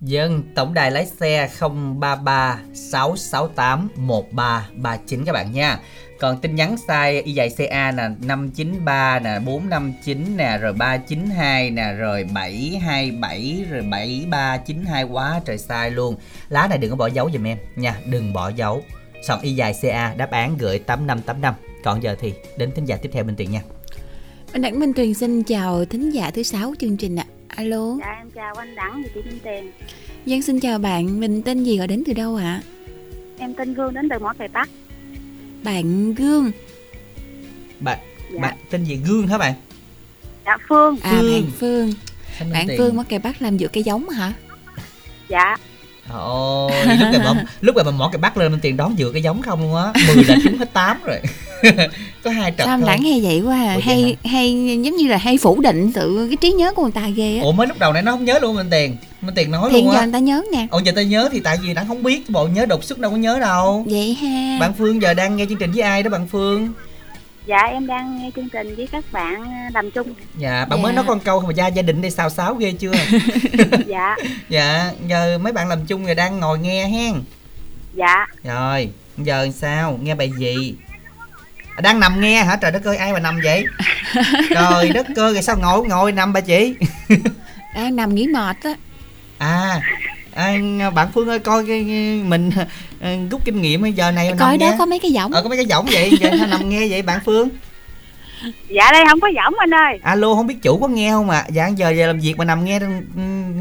B: Dân, tổng đài lái xe 033 668 1339 các bạn nha. Còn tin nhắn sai y dài CA là 593 nè 459 nè rồi 392 nè rồi 727 rồi 7392 quá trời sai luôn. Lá này đừng có bỏ dấu giùm em nha, đừng bỏ dấu. Soạn y dài CA đáp án gửi 8585. Còn giờ thì đến thính giả tiếp theo bên Tiền nha.
C: Anh Đặng Minh Tuyền xin chào thính giả thứ sáu chương trình ạ. Alo.
I: Dạ em chào anh Đẳng và chị Minh Tiền
C: Dân xin chào bạn, mình tên gì gọi đến từ đâu ạ?
I: Em tên Gương đến từ Mỏ Cày Bắc
C: Bạn Gương.
B: Bạn
I: Dạ.
B: bạn tên gì Gương hả bạn?
I: Dạ Phương
C: À
B: Phương.
C: bạn Phương. Bạn. Phương mất cây bắt làm dựa cây giống hả?
I: Dạ
B: Ôi, lúc này mà lúc này mà mỏ cái bắt lên Tiền đón dựa cái giống không luôn á 10 là trúng hết 8 rồi Có hai trận
C: Sao Đặng hay vậy quá à?
B: Ủa,
C: hay hay giống như là hay phủ định sự cái trí nhớ của người ta ghê á.
B: Ủa mới lúc đầu này nó không nhớ luôn Minh Tiền Minh Tiền nói
C: Hiện
B: luôn
C: giờ
B: á
C: người ta nhớ nè.
B: Ồ giờ ta nhớ thì tại vì Đặng không biết Bộ nhớ đột xuất đâu có nhớ đâu
C: Vậy ha.
B: Bạn Phương giờ đang nghe chương trình với ai đó bạn Phương
I: Dạ em đang nghe chương trình với các bạn làm chung.
B: Dạ bạn
C: Dạ.
B: mới nói con câu mà gia gia đình đây xào xáo ghê chưa?
I: Dạ.
B: Dạ giờ mấy bạn làm chung rồi đang ngồi nghe hen.
I: Dạ.
B: Rồi giờ sao? Nghe bài gì? À, đang nằm nghe hả? Trời đất ơi ai mà nằm vậy? Trời đất ơi rồi sao ngồi ngồi nằm bà chị?
C: Đang nằm nghỉ mệt á.
B: à, à bạn phương ơi coi cái, cái- mình à, rút kinh nghiệm bây giờ này
C: Coi đó
B: nghe.
C: có mấy cái giọng.
B: ờ có mấy cái giọng vậy giờ nằm nghe vậy bạn phương
I: Dạ đây không có giọng anh ơi
B: alo không biết chủ có nghe không à dạ giờ giờ làm việc mà nằm nghe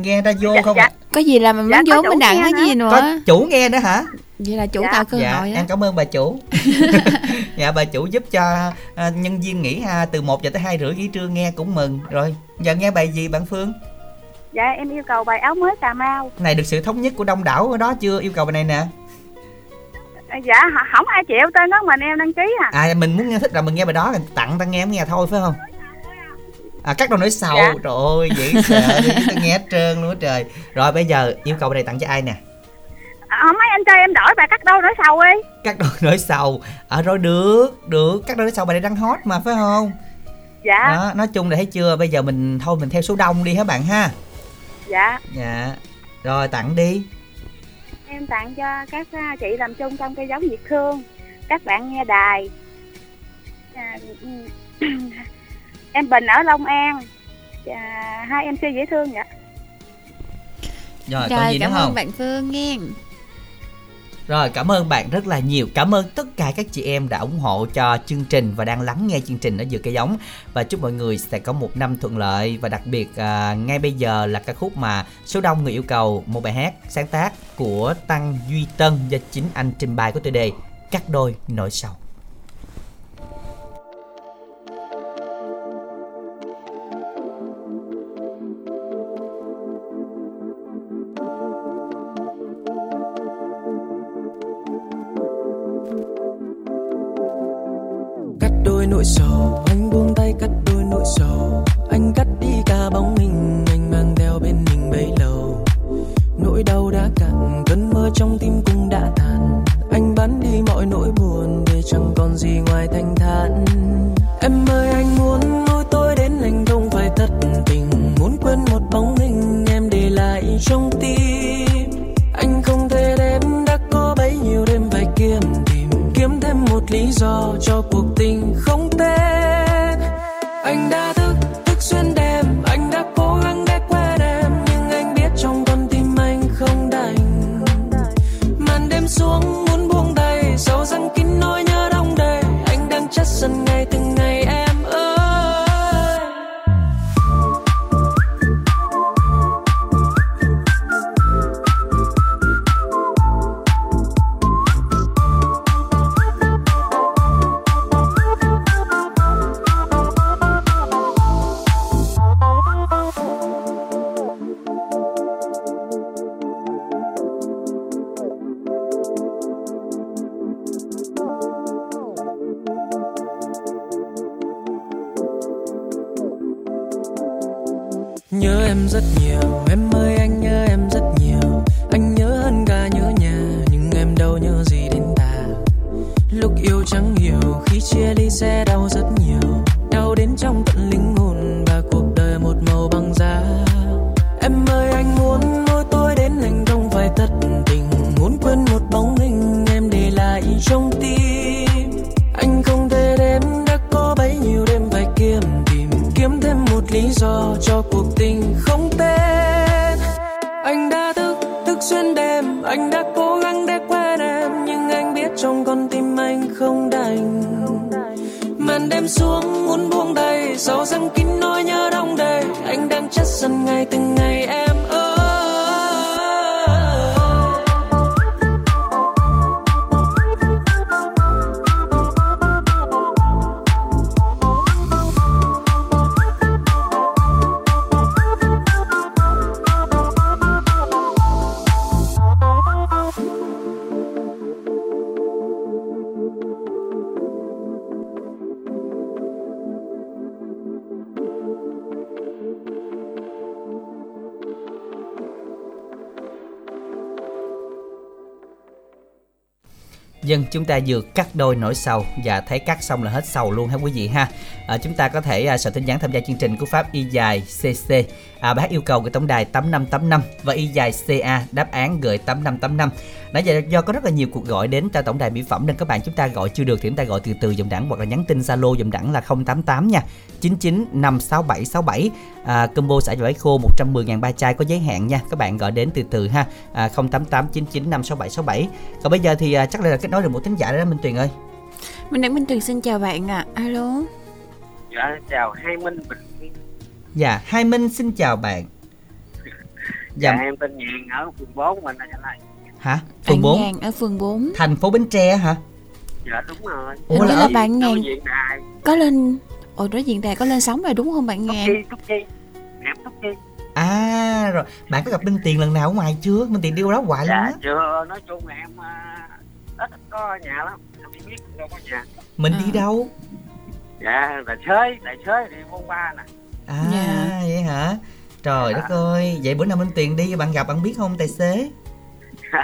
B: nghe ra vô
I: Dạ,
B: không
I: dạ.
B: à?
C: Có gì là mình
I: Dạ,
C: muốn vốn
I: chủ
C: mình đặng
I: nữa.
C: gì nữa.
B: có chủ nghe nữa hả
C: Vậy là chủ
I: Dạ.
C: tạo cơ
B: dạ
C: hội á.
B: em cảm ơn bà chủ dạ bà chủ giúp cho à, nhân viên nghỉ ha từ 1 giờ tới hai rưỡi nghỉ trưa nghe cũng mừng rồi giờ nghe bài gì bạn phương
I: Dạ em yêu cầu bài áo mới Cà Mau.
B: Này được sự thống nhất của đông đảo ở đó chưa? Yêu cầu bài này nè.
I: Dạ h- không ai chịu tên đó mình em đăng ký à.
B: À mình muốn nghe thích là mình nghe bài đó mình tặng ta nghe nghe thôi phải không? À cắt đầu nói sau
I: Dạ.
B: trời ơi dễ sợ đi ta nghe hết trơn luôn trời. Rồi bây giờ yêu cầu bài này tặng cho ai nè?
I: À, Không mấy anh chơi em đổi bài cắt đâu đổi sau đi.
B: Cắt đầu nói sau à rồi được được. Cắt đầu nói sau bài này đang hot mà phải không?
I: Dạ.
B: Đó nói chung là thấy chưa? Bây giờ mình thôi mình theo số đông đi hả bạn ha
I: Dạ.
B: Dạ. Rồi tặng đi.
I: Em tặng cho các à, chị làm chung trong cây giống Việt Thương. Các bạn nghe đài. À, Em Bình ở Long An. À, Hai MC dễ thương vậy
B: rồi, còn
C: Rồi
B: gì nữa
C: cảm
B: không?
C: ơn bạn Phương nghe.
B: Rồi cảm ơn bạn rất là nhiều. Cảm ơn tất cả các chị em đã ủng hộ cho chương trình Và đang lắng nghe chương trình ở giữa cây giống. Và chúc mọi người sẽ có một năm thuận lợi. Và đặc biệt à, ngay bây giờ là ca khúc mà số đông người yêu cầu Một bài hát sáng tác của Tăng Duy Tân Do chính anh trình bày của tiêu đề Cắt đôi nỗi sầu.
F: Nỗi sầu. Anh buông tay cắt đôi nỗi sầu. Anh cắt đi cả bóng hình anh mang theo bên mình bấy lâu. Nỗi đau đã cạn, cơn mơ trong tim cũng đã tàn. Anh bán đi mọi nỗi buồn để chẳng còn gì ngoài thanh thản. Em ơi, anh muốn mỗi tôi đến anh không phải thật tình. Muốn quên một bóng hình em để lại trong tim. Anh không thể đêm đã có bấy nhiêu đêm phải kiếm tìm. Kiếm thêm một lý do cho nhớ em rất nhiều. Em ơi, anh nhớ em rất nhiều. Anh nhớ hơn cả nhớ nhà, nhưng em đâu nhớ gì đến ta lúc yêu chẳng hiểu, khi chia ly sẽ
B: chúng ta vừa cắt đôi nỗi sầu và thấy cắt xong là hết sầu luôn ha quý vị ha. À, chúng ta có thể à, soạn tin nhắn tham gia chương trình của pháp y dài CC. À, bác yêu cầu gửi tổng đài 8585 và y dài CA đáp án gửi 8585. Nãy giờ do có rất là nhiều cuộc gọi đến cho tổng đài mỹ phẩm nên các bạn chúng ta gọi chưa được thì chúng ta gọi từ từ dùm đẳng hoặc là nhắn tin Zalo dùm đẳng là 088 nha. 99 56767 à, combo xả vải khô 110.000 ba chai có giới hạn nha. Các bạn gọi đến từ từ ha. À, 088 99 56767. Còn bây giờ thì à, chắc là kết nối được một thính giả đó Minh Tuyền ơi.
C: Minh Đẳng Minh Tuyền xin chào bạn ạ. À. Alo.
N: Dạ, chào hai Minh Bình Yên.
B: Dạ, Hai Minh xin chào bạn.
N: Dạ, em tên Nhàn ở phường 4 mình là lời.
B: Hả? Phường
C: Bạn
B: 4,
C: Nhàn ở phường 4.
B: thành phố Bến Tre hả?
N: Dạ đúng rồi.
B: Ủa là
C: là bạn
N: đài.
C: có lên Ồ đối diện đài có lên sóng rồi đúng không bạn?
N: Chi, Túc Chi. Em Túc Chi.
B: À rồi, bạn có gặp Minh Tiền lần nào ở ngoài chưa? Minh Tiền đi đâu đó hoài luôn
N: Dạ
B: á.
N: chưa, nói chung là em à, ít có nhà lắm. Chỉ biết đâu có nhà.
B: Mình
C: À.
B: đi đâu?
N: Dạ, tài xế, tài xế đi môn ba nè.
B: À
C: Dạ.
B: vậy hả? Trời đất ơi, vậy bữa nào Minh Tiền đi bạn gặp bạn biết không tài xế?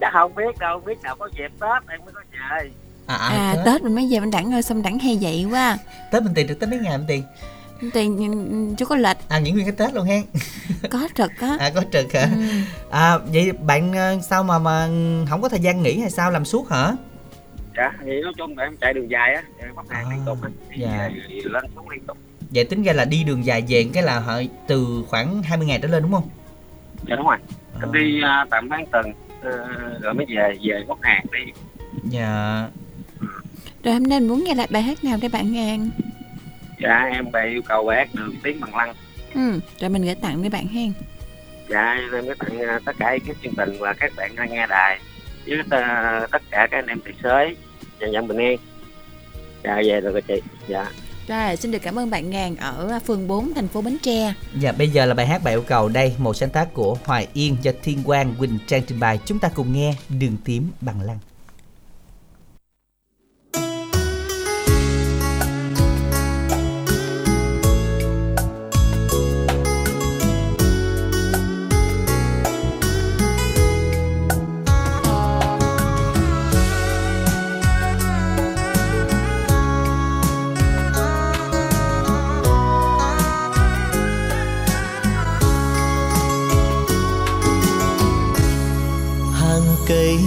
N: Chắc không biết đâu, biết nào có dịp Tết em mới có về.
B: À,
C: À Tết mình mới về mình đẳng ơi xong đẳng hay vậy quá.
B: Tết Minh Tiền được Tết mấy ngày Minh Tiền?
C: Tiền chú có lệch
B: À nghỉ nguyên cái Tết luôn hen.
C: có trực á.
B: À có trực hả?
C: Ừ.
B: À vậy bạn ờ, sao mà mà không có thời gian nghỉ hay sao làm suốt hả?
N: Dạ, thì nói chung là em chạy đường dài á, em bắt hàng liên tục á. Đi
B: dạ.
N: thì lên xuống liên tục.
B: Vậy tính ra là đi đường dài về cái là họ từ khoảng 20 ngày trở lên đúng không?
N: Dạ đúng rồi. Em đi à, tầm tháng tuần ờ, rồi mới về, về bắt hàng đi.
B: Dạ.
C: Rồi hôm nay mình muốn nghe lại bài hát nào để bạn Ngàn?
N: Dạ, em về yêu cầu bài hát đường tiếng bằng lăng.
C: Ừ, rồi mình gửi tặng để bạn hen.
N: Dạ, em có tặng à, tất cả các chương trình và các bạn đang nghe đài với à, tất cả các anh em tài xế dần dần bình yên. Dạ, về rồi chị. Dạ.
C: Rồi, xin được cảm ơn bạn Ngàn ở phường 4 thành phố Bến Tre.
B: Dạ bây giờ là bài hát bạn yêu cầu đây Một sáng tác của Hoài Yên do Thiên Quang Quỳnh Trang trình bày Chúng ta cùng nghe Đường tím bằng lăng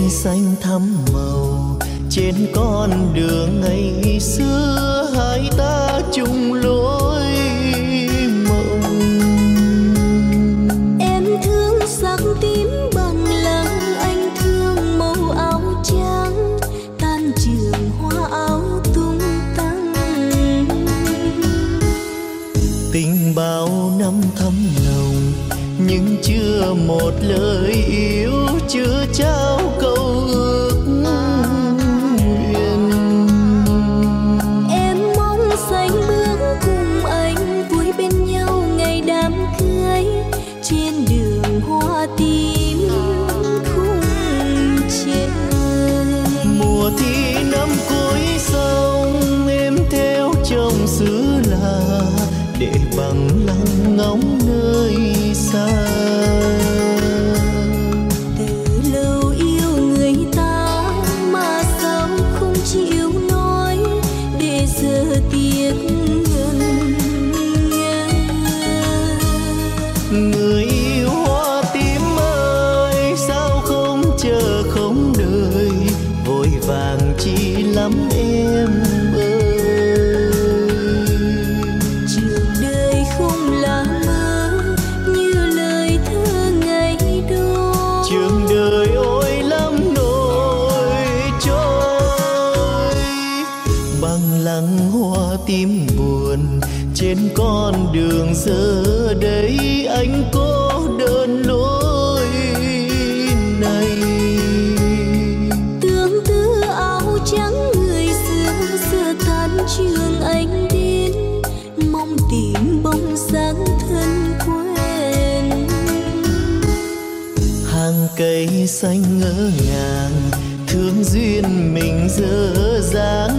J: xanh thắm màu. Trên con đường ngày xưa hai ta chung lối mộng.
E: Em thương sắc tím bằng lăng Anh thương màu áo trắng. Tan trường hoa áo tung tăng.
J: Tình bao năm thắm nồng nhưng chưa một lời yêu chưa trao câu
E: trên
J: con đường giờ đây anh cô đơn lối này.
E: Tương tư áo trắng người xưa xưa tan trường anh đến. Mong tìm bóng dáng thân quen.
J: Hàng cây xanh ngỡ ngàng thương duyên mình dở dáng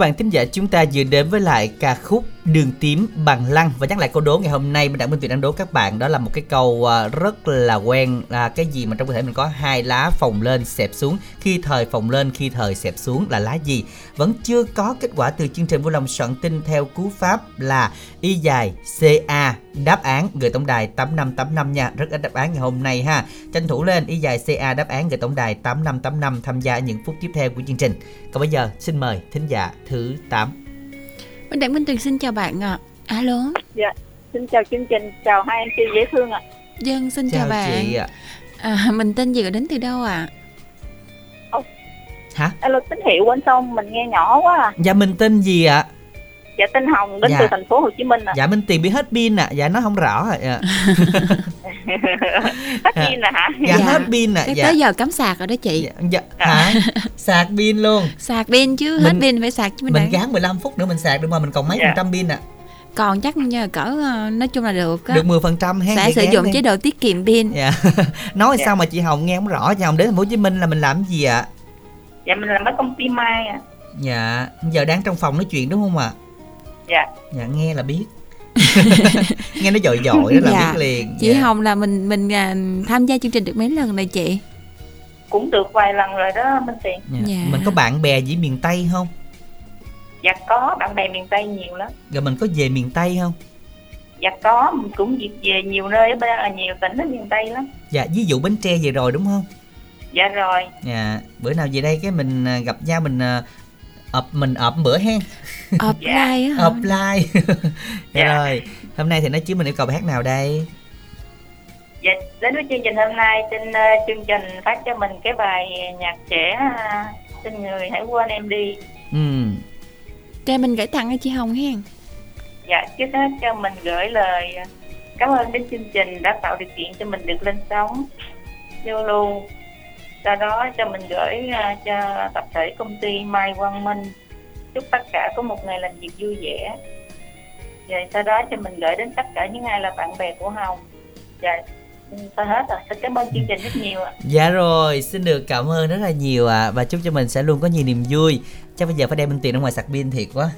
B: bạn thính giả chúng ta vừa đến với lại ca khúc Đường tím, bằng lăng. Và nhắc lại câu đố ngày hôm nay mình đặng Minh Tuyền đang đố các bạn. Đó là một cái câu à, rất là quen là cái gì mà trong cơ thể mình có hai lá phồng lên, xẹp xuống. Khi thời phồng lên, khi thời xẹp xuống là lá gì? Vẫn chưa có kết quả từ chương trình vui lòng soạn tin theo cú pháp là y dài CA đáp án, gửi tổng đài 8585 nha. Rất ít đáp án ngày hôm nay ha. Tranh thủ lên, y dài CA đáp án, gửi tổng đài 8585 tham gia những phút tiếp theo của chương trình. Còn bây giờ, xin mời thính giả thứ 8
C: Minh Đặng Minh Tuyền xin chào bạn ạ. Alo.
O: Dạ, xin chào chương trình, chào hai anh chị dễ thương ạ.
C: Dân xin chào,
B: Chào
C: bạn.
B: chị ạ.
C: À, mình tên gì đến từ đâu ạ?
B: Hả?
O: Alo, tín hiệu quên xong, mình nghe nhỏ quá à.
B: Dạ mình tên gì ạ?
O: Dạ, tên Hồng, đến
B: Dạ.
O: từ thành phố Hồ Chí Minh ạ.
B: Dạ Minh Tiền bị hết pin ạ. Dạ nó không rõ ạ. Dạ,
O: Tất nhiên là hả?
B: dạ hết pin ạ.
C: Cái
B: Dạ.
C: tới giờ cắm sạc rồi đó chị.
B: Dạ, hả? Sạc pin luôn.
C: Sạc pin chứ, hết
B: Mình-
C: pin phải sạc chứ
B: Mình
C: Đặng.
B: gắn 15 phút nữa mình sạc được mà mình còn mấy
C: Dạ.
B: phần trăm pin ạ.
C: Còn chắc nhờ cỡ ờ, nói chung là được á.
B: Được 10 phần trăm.
C: Sẽ
B: vậy
C: sử
B: gán
C: dụng
B: đi.
C: chế độ tiết kiệm pin.
B: Dạ. Nói
O: Dạ.
B: sao mà chị Hồng nghe không rõ. Chị Hồng đến thành phố Hồ Chí Minh là mình làm gì ạ?
O: Dạ, mình làm ở công ty Mai ạ.
B: Dạ. Giờ đang trong phòng nói chuyện đúng không ạ?
O: Dạ,
B: Dạ nghe là biết. nghe nó dội dội đó là
C: Dạ.
B: biết liền.
C: Chị
B: Dạ.
C: Hồng là mình mình à, tham gia chương trình được mấy lần này chị?
O: cũng được vài lần rồi đó, Minh Tiền.
B: Dạ.
C: Dạ.
B: Mình có bạn bè gì miền Tây không?
O: Dạ, có bạn bè miền Tây nhiều lắm.
B: Rồi mình có về miền Tây không?
O: dạ có mình cũng về nhiều nơi ở nhiều tỉnh ở miền tây lắm
P: dạ ví dụ bến tre về rồi đúng không
O: dạ rồi
P: dạ bữa nào về đây cái mình à, gặp nhau mình à, ập mình ập bữa hen.
C: Offline á hả?
P: offline dạ
O: Dạ.
P: rồi hôm nay thì nói chứ mình yêu cầu bài hát nào đây?
O: Dạ đến với chương trình hôm nay xin ờ, chương trình phát cho mình cái bài nhạc trẻ à, xin người hãy quên em đi.
P: Ừ.
C: Cho mình gửi tặng cho chị Hồng hen.
O: Dạ trước hết cho mình gửi lời cảm ơn đến chương trình đã tạo điều kiện cho mình được lên sóng giao lưu sau đó cho mình gửi à, cho tập thể công ty Mai Quang Minh. Chúc tất cả có một ngày làm việc vui vẻ. Rồi sau đó cho mình gửi đến tất cả những ai là bạn bè của Hồng. Dạ, rồi thôi hết rồi. Xin cảm ơn chương trình rất nhiều ạ.
P: Dạ rồi, xin được cảm ơn rất là nhiều ạ. À. Và chúc cho mình sẽ luôn có nhiều niềm vui. Chắc bây giờ phải đem bên tiền ra ngoài sạc pin thiệt quá.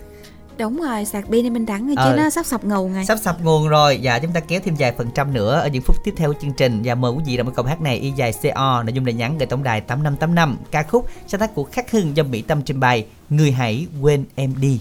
C: Đúng rồi, sạc pin thì mình đắng rồi
P: Ờ.
C: chứ nó sắp sập ngầu ngay
P: Sắp sập nguồn rồi. Dạ chúng ta kéo thêm vài phần trăm nữa Ở những phút tiếp theo của chương trình. Và mời quý vị đồng một câu hát này Y dài CO Nội dung lời nhắn gửi tổng đài 8585 Ca khúc sáng tác của Khắc Hưng do Mỹ Tâm trình bày Người hãy quên em đi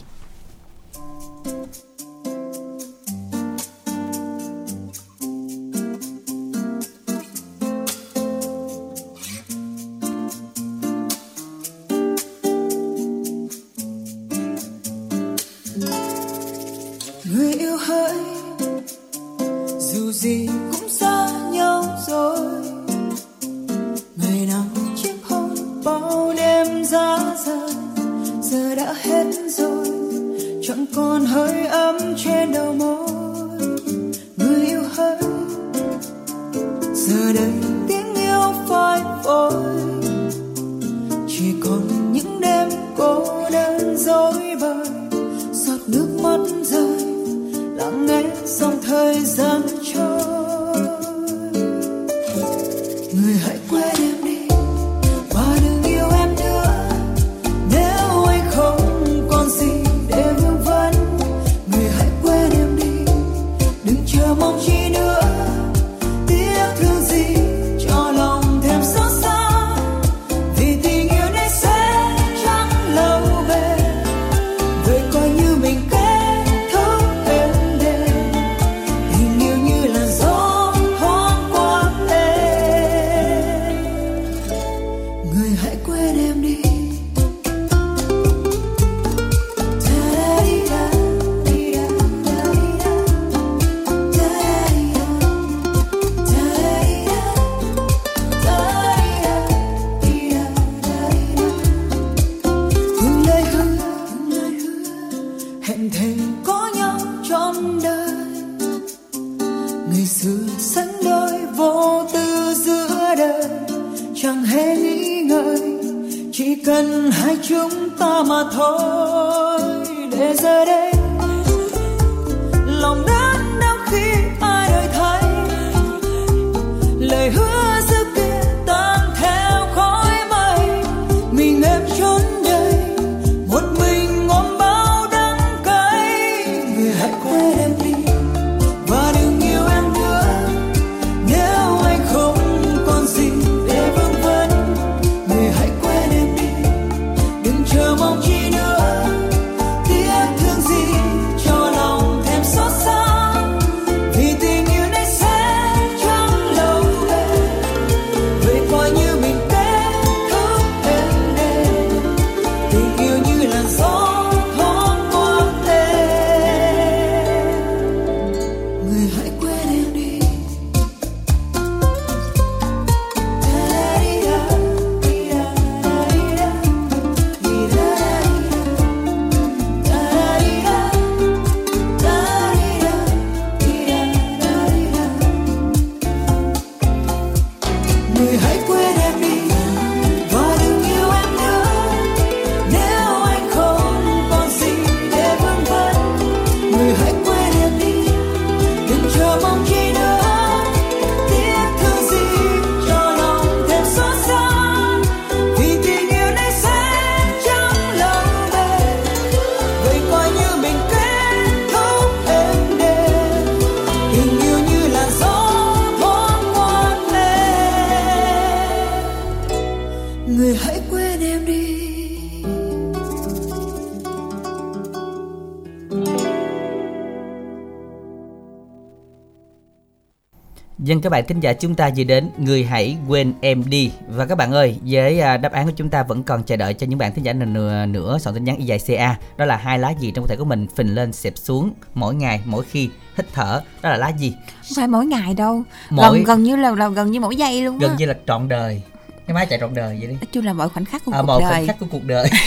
B: các bạn thính giả chúng ta vừa đến Người hãy quên em đi. Và các bạn ơi với à, đáp án của chúng ta vẫn còn chờ đợi cho những bạn thính giả nữa, nữa, soạn tin nhắn y dài CA Đó là hai lá gì trong cơ thể của mình phình lên xẹp xuống mỗi ngày mỗi khi hít thở. Đó là lá gì?
C: Không phải mỗi ngày đâu.
B: Mỗi-
C: gần gần như là, là gần như mỗi giây luôn
B: Gần như là trọn đời. Cái máy chạy trọn đời vậy đi.
C: Nói chung là mọi khoảnh khắc của
B: à,
C: cuộc
B: một
C: đời.
B: khoảnh khắc của cuộc đời.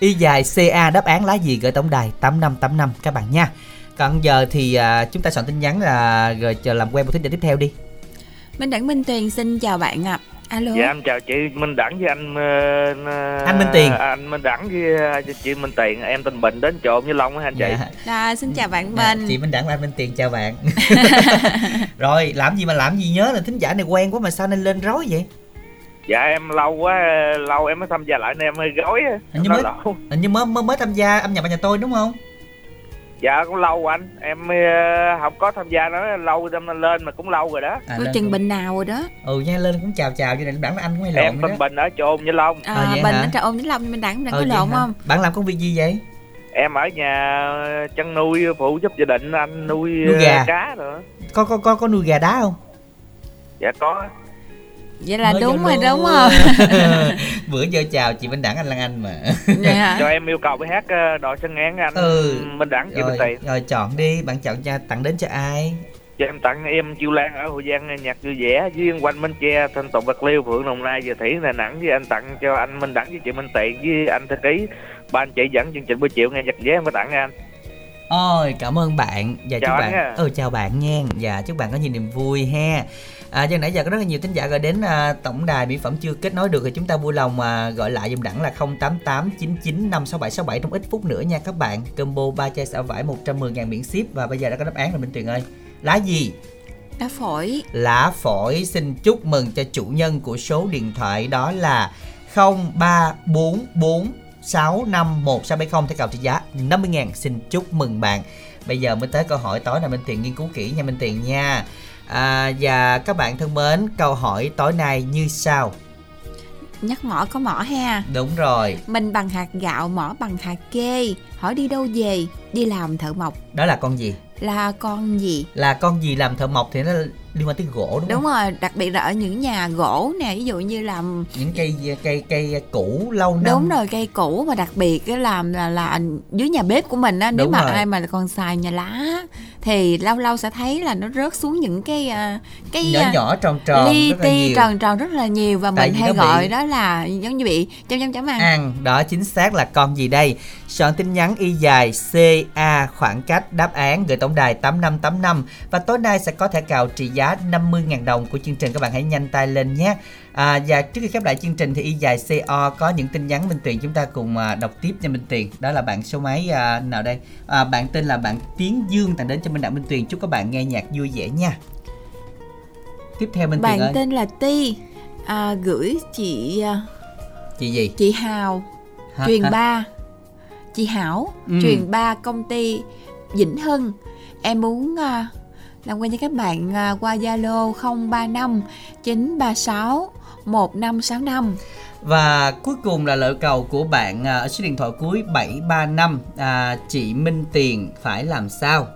B: Y dài ca đáp án lá gì gửi tổng đài 8585 các bạn nha. Còn giờ thì à, chúng ta soạn tin nhắn là rồi chờ làm quen một thính giả tiếp theo đi
C: Minh Đẳng Minh Tuyền xin chào bạn ạ alo
Q: Dạ em chào chị Minh Đẳng với anh ờ,
B: Anh Minh Tiền.
Q: Anh Minh Đẳng với ờ, chị Minh Tiền Em tên Bình đến trộm với Long á anh chị
B: Dạ.
C: à, xin chào bạn
B: Dạ,
C: Minh
B: chị Minh Đẳng và anh Minh Tiền chào bạn rồi làm gì mà làm gì nhớ là thính giả này quen quá mà sao nên lên rối vậy
Q: Dạ em lâu quá Lâu em mới tham gia lại nên em hơi gói á.
B: hình như mới
Q: lộn.
B: hình như mới mới, mới tham gia âm nhạc bên nhà tôi đúng không
Q: Dạ cũng lâu anh. Em ờ, không có tham gia nó lâu em lên mà cũng lâu rồi đó.
B: À, lên
C: chừng
B: cũng-
C: Bình nào rồi đó.
B: Ừ nha lên cũng chào chào cho nên là anh cũng hay lộn
Q: Em
B: đó.
Q: Bình ở trộm với Long.
C: À,
B: Ờ, vậy
C: Bình
B: hả?
C: ở ôm với Long Minh Đẳng Minh Đẳng
B: Ờ,
C: có lộn
B: hả?
C: không?
B: Bạn làm công việc gì vậy?
Q: Em ở nhà chăn nuôi phụ giúp gia đình anh nuôi,
B: Nuôi
Q: ờ,
B: gà.
Q: cá nữa
B: có có có có nuôi gà đá không?
Q: Dạ có
C: vậy là
B: Mới
C: đúng rồi đúng không
B: bữa giờ chào chị Minh Đẳng anh Lan Anh mà.
C: Dạ.
Q: Cho em yêu cầu bài hát ờ, đòi sân ngán anh
B: Ừ.
Q: Minh Đẳng chị Minh
B: rồi,
Q: Tiền.
B: rồi chọn đi bạn chọn cho tặng đến cho ai?
Q: Cho em tặng em Chiêu Lan ở Hội Giang nhạc vui vẻ với Quanh Minh Tre Thanh Tùng Bạc Liêu Phượng Đồng Nai và Thủy Đà Nẵng với anh tặng cho anh Minh Đẳng với chị Minh Tiện với anh thư ký ba anh chị dẫn chương trình buổi chiều nghe nhạc vé em có tặng anh.
B: Ôi cảm ơn bạn. Và
Q: Chào
B: chúc bạn
Q: nha.
B: ừ chào bạn nha. Và chúc bạn có nhiều niềm vui ha à, do nãy giờ có rất là nhiều thính giả gọi đến à, tổng đài mỹ phẩm chưa kết nối được thì chúng ta vui lòng mà gọi lại dùm đẳng là 0889956767 trong ít phút nữa nha các bạn. Combo ba chai xả vải 110 ngàn miễn ship. Và bây giờ đã có đáp án rồi Minh Tuyền ơi. Lá gì?
C: Đã phổi.
B: Lá phổi. Xin chúc mừng cho chủ nhân của số điện thoại đó là 0344 651 theo cào trị giá 50 ngàn. Xin chúc mừng bạn. Bây giờ mới tới câu hỏi tối nay Minh Tiền nghiên cứu kỹ nha Minh Tiền nha à, và các bạn thân mến câu hỏi tối nay như sau.
C: Nhắc mỏ có mỏ ha.
B: Đúng rồi.
C: Mình bằng hạt gạo mỏ bằng hạt kê. Hỏi đi đâu về? Đi làm thợ mộc.
B: Đó là con gì?
C: Là con gì?
B: Là con gì làm thợ mộc thì nó liên quan tới gỗ đúng,
C: đúng
B: không?
C: rồi đặc biệt là ở những nhà gỗ nè ví dụ như làm
B: những cây cây cây cũ lâu năm.
C: Đúng rồi cây cũ mà đặc biệt cái làm là là dưới nhà bếp của mình á nếu
B: Đúng
C: mà
B: rồi.
C: ai mà còn xài nhà lá thì lâu lâu sẽ thấy là nó rớt xuống những cái à, cái
B: nhỏ
C: à,
B: nhỏ tròn tròn
C: li ti tròn tròn rất là nhiều và
B: Tại
C: mình hay
B: nó bị-
C: gọi đó là giống như bị chấm chấm chấm ăn.
B: Ăn đó chính xác là con gì đây? Soạn tin nhắn y dài CA khoảng cách đáp án gửi tổng đài 8585 và tối nay sẽ có thẻ cào trị giá 50.000 đồng của chương trình các bạn hãy nhanh tay lên nhé. À, và trước khi khép lại chương trình thì y dài CO có những tin nhắn Minh Tuyền chúng ta cùng à, đọc tiếp nha Minh Tuyền. Đó là bạn số máy à, nào đây? À, bạn tên là bạn Tiến Dương tặng đến cho Minh Đặng Minh Tuyền. Chúc các bạn nghe nhạc vui vẻ nha. Tiếp theo Minh Tuyền
C: bạn
B: ơi.
C: tên là Ti. À, gửi chị à,
B: chị gì?
C: chị Hào.
B: Hả?
C: truyền
B: Hả?
C: ba. Chị Hảo.
B: Ừ.
C: truyền ba công ty Vĩnh Hưng. Em muốn à, làm quen với các bạn à, qua Zalo 035 936 1565
B: Và cuối cùng là lợi cầu của bạn à, ở số điện thoại cuối 735 à, Chị Minh Tiền phải làm sao?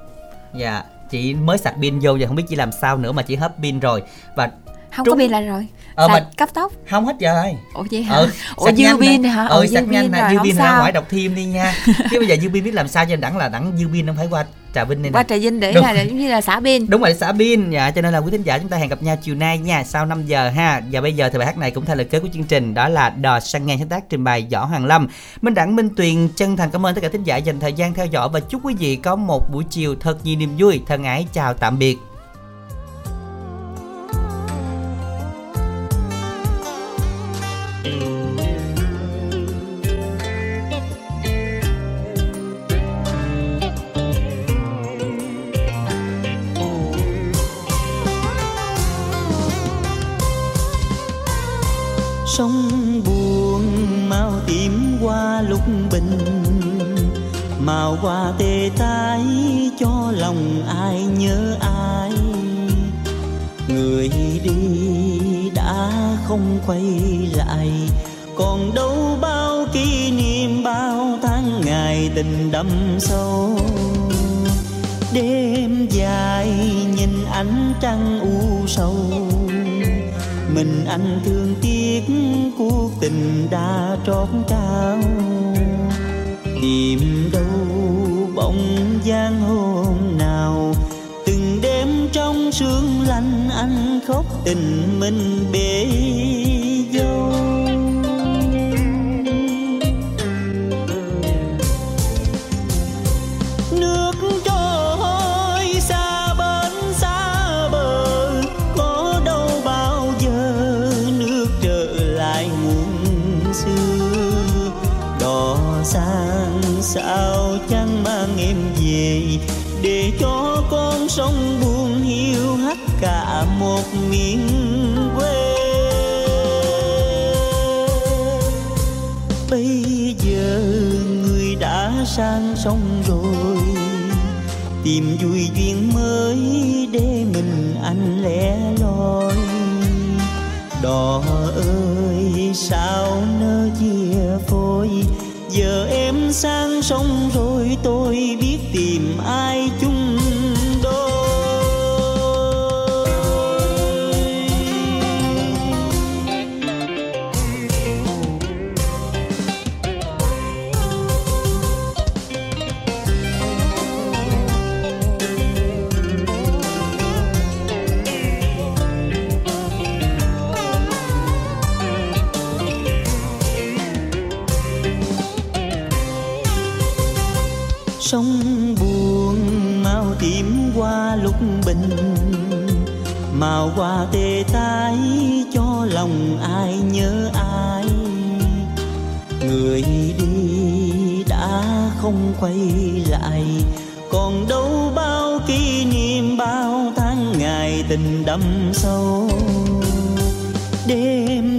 B: Dạ Chị mới sạc pin vô giờ không biết chị làm sao nữa mà chị hết pin rồi. Và
C: không
B: Trúng-
C: có pin lại rồi.
B: Ờ,
C: Sạc
B: mà-
C: cấp tốc.
B: Không hết giờ ơi
C: ủa vậy hả?
B: Ừ,
C: ủa dư pin hả? Ồ,
B: sạc nhanh nè,
C: rồi,
B: dư pin ra
C: sao.
B: ngoài đọc thêm đi nha. Chứ bây giờ dư pin biết làm sao cho đẳng là đẳng dư pin không phải qua Trà Vinh này
C: qua Trà Vinh để
B: Đúng.
C: là giống như là xả pin
B: Đúng rồi, xã pin dạ, Cho nên là quý thính giả chúng ta hẹn gặp nhau chiều nay nha. Sau 5 giờ ha. Và bây giờ thì bài hát này cũng theo lời kết của chương trình Đó là Đò sang ngang sáng tác trình bày Võ Hoàng Lâm. Minh Đẳng Minh Tuyền chân thành cảm ơn tất cả thính giả dành thời gian theo dõi Và chúc quý vị có một buổi chiều thật nhiều niềm vui Thân ái chào tạm biệt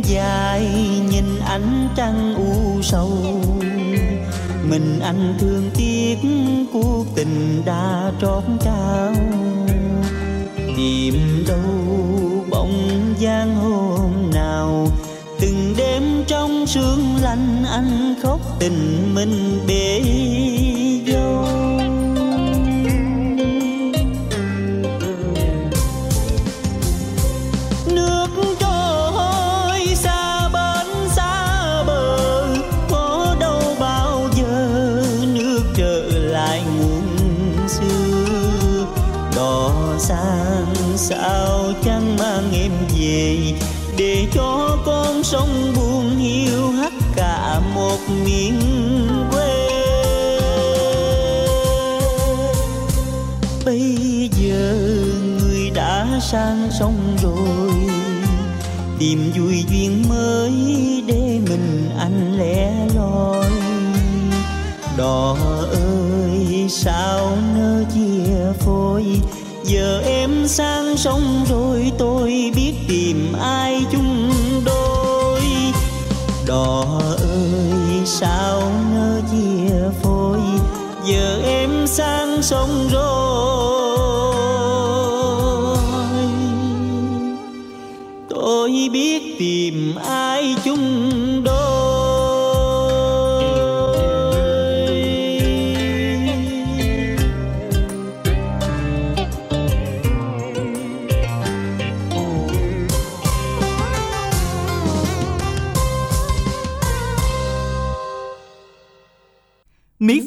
J: dài, nhìn ánh trăng u sầu. Mình anh thương tiếc, cuộc tình đã trót trao. Tìm đâu bóng dáng hôm nào. Từng đêm trong sương lạnh anh khóc tình mình bể để cho con sông buồn hiu hắt cả một miền quê. Bây giờ người đã sang sông rồi, tìm vui duyên mới để mình anh lẻ loi. Đò ơi, sao nỡ chia phôi? Giờ em sang sông rồi, tôi biết
B: shout.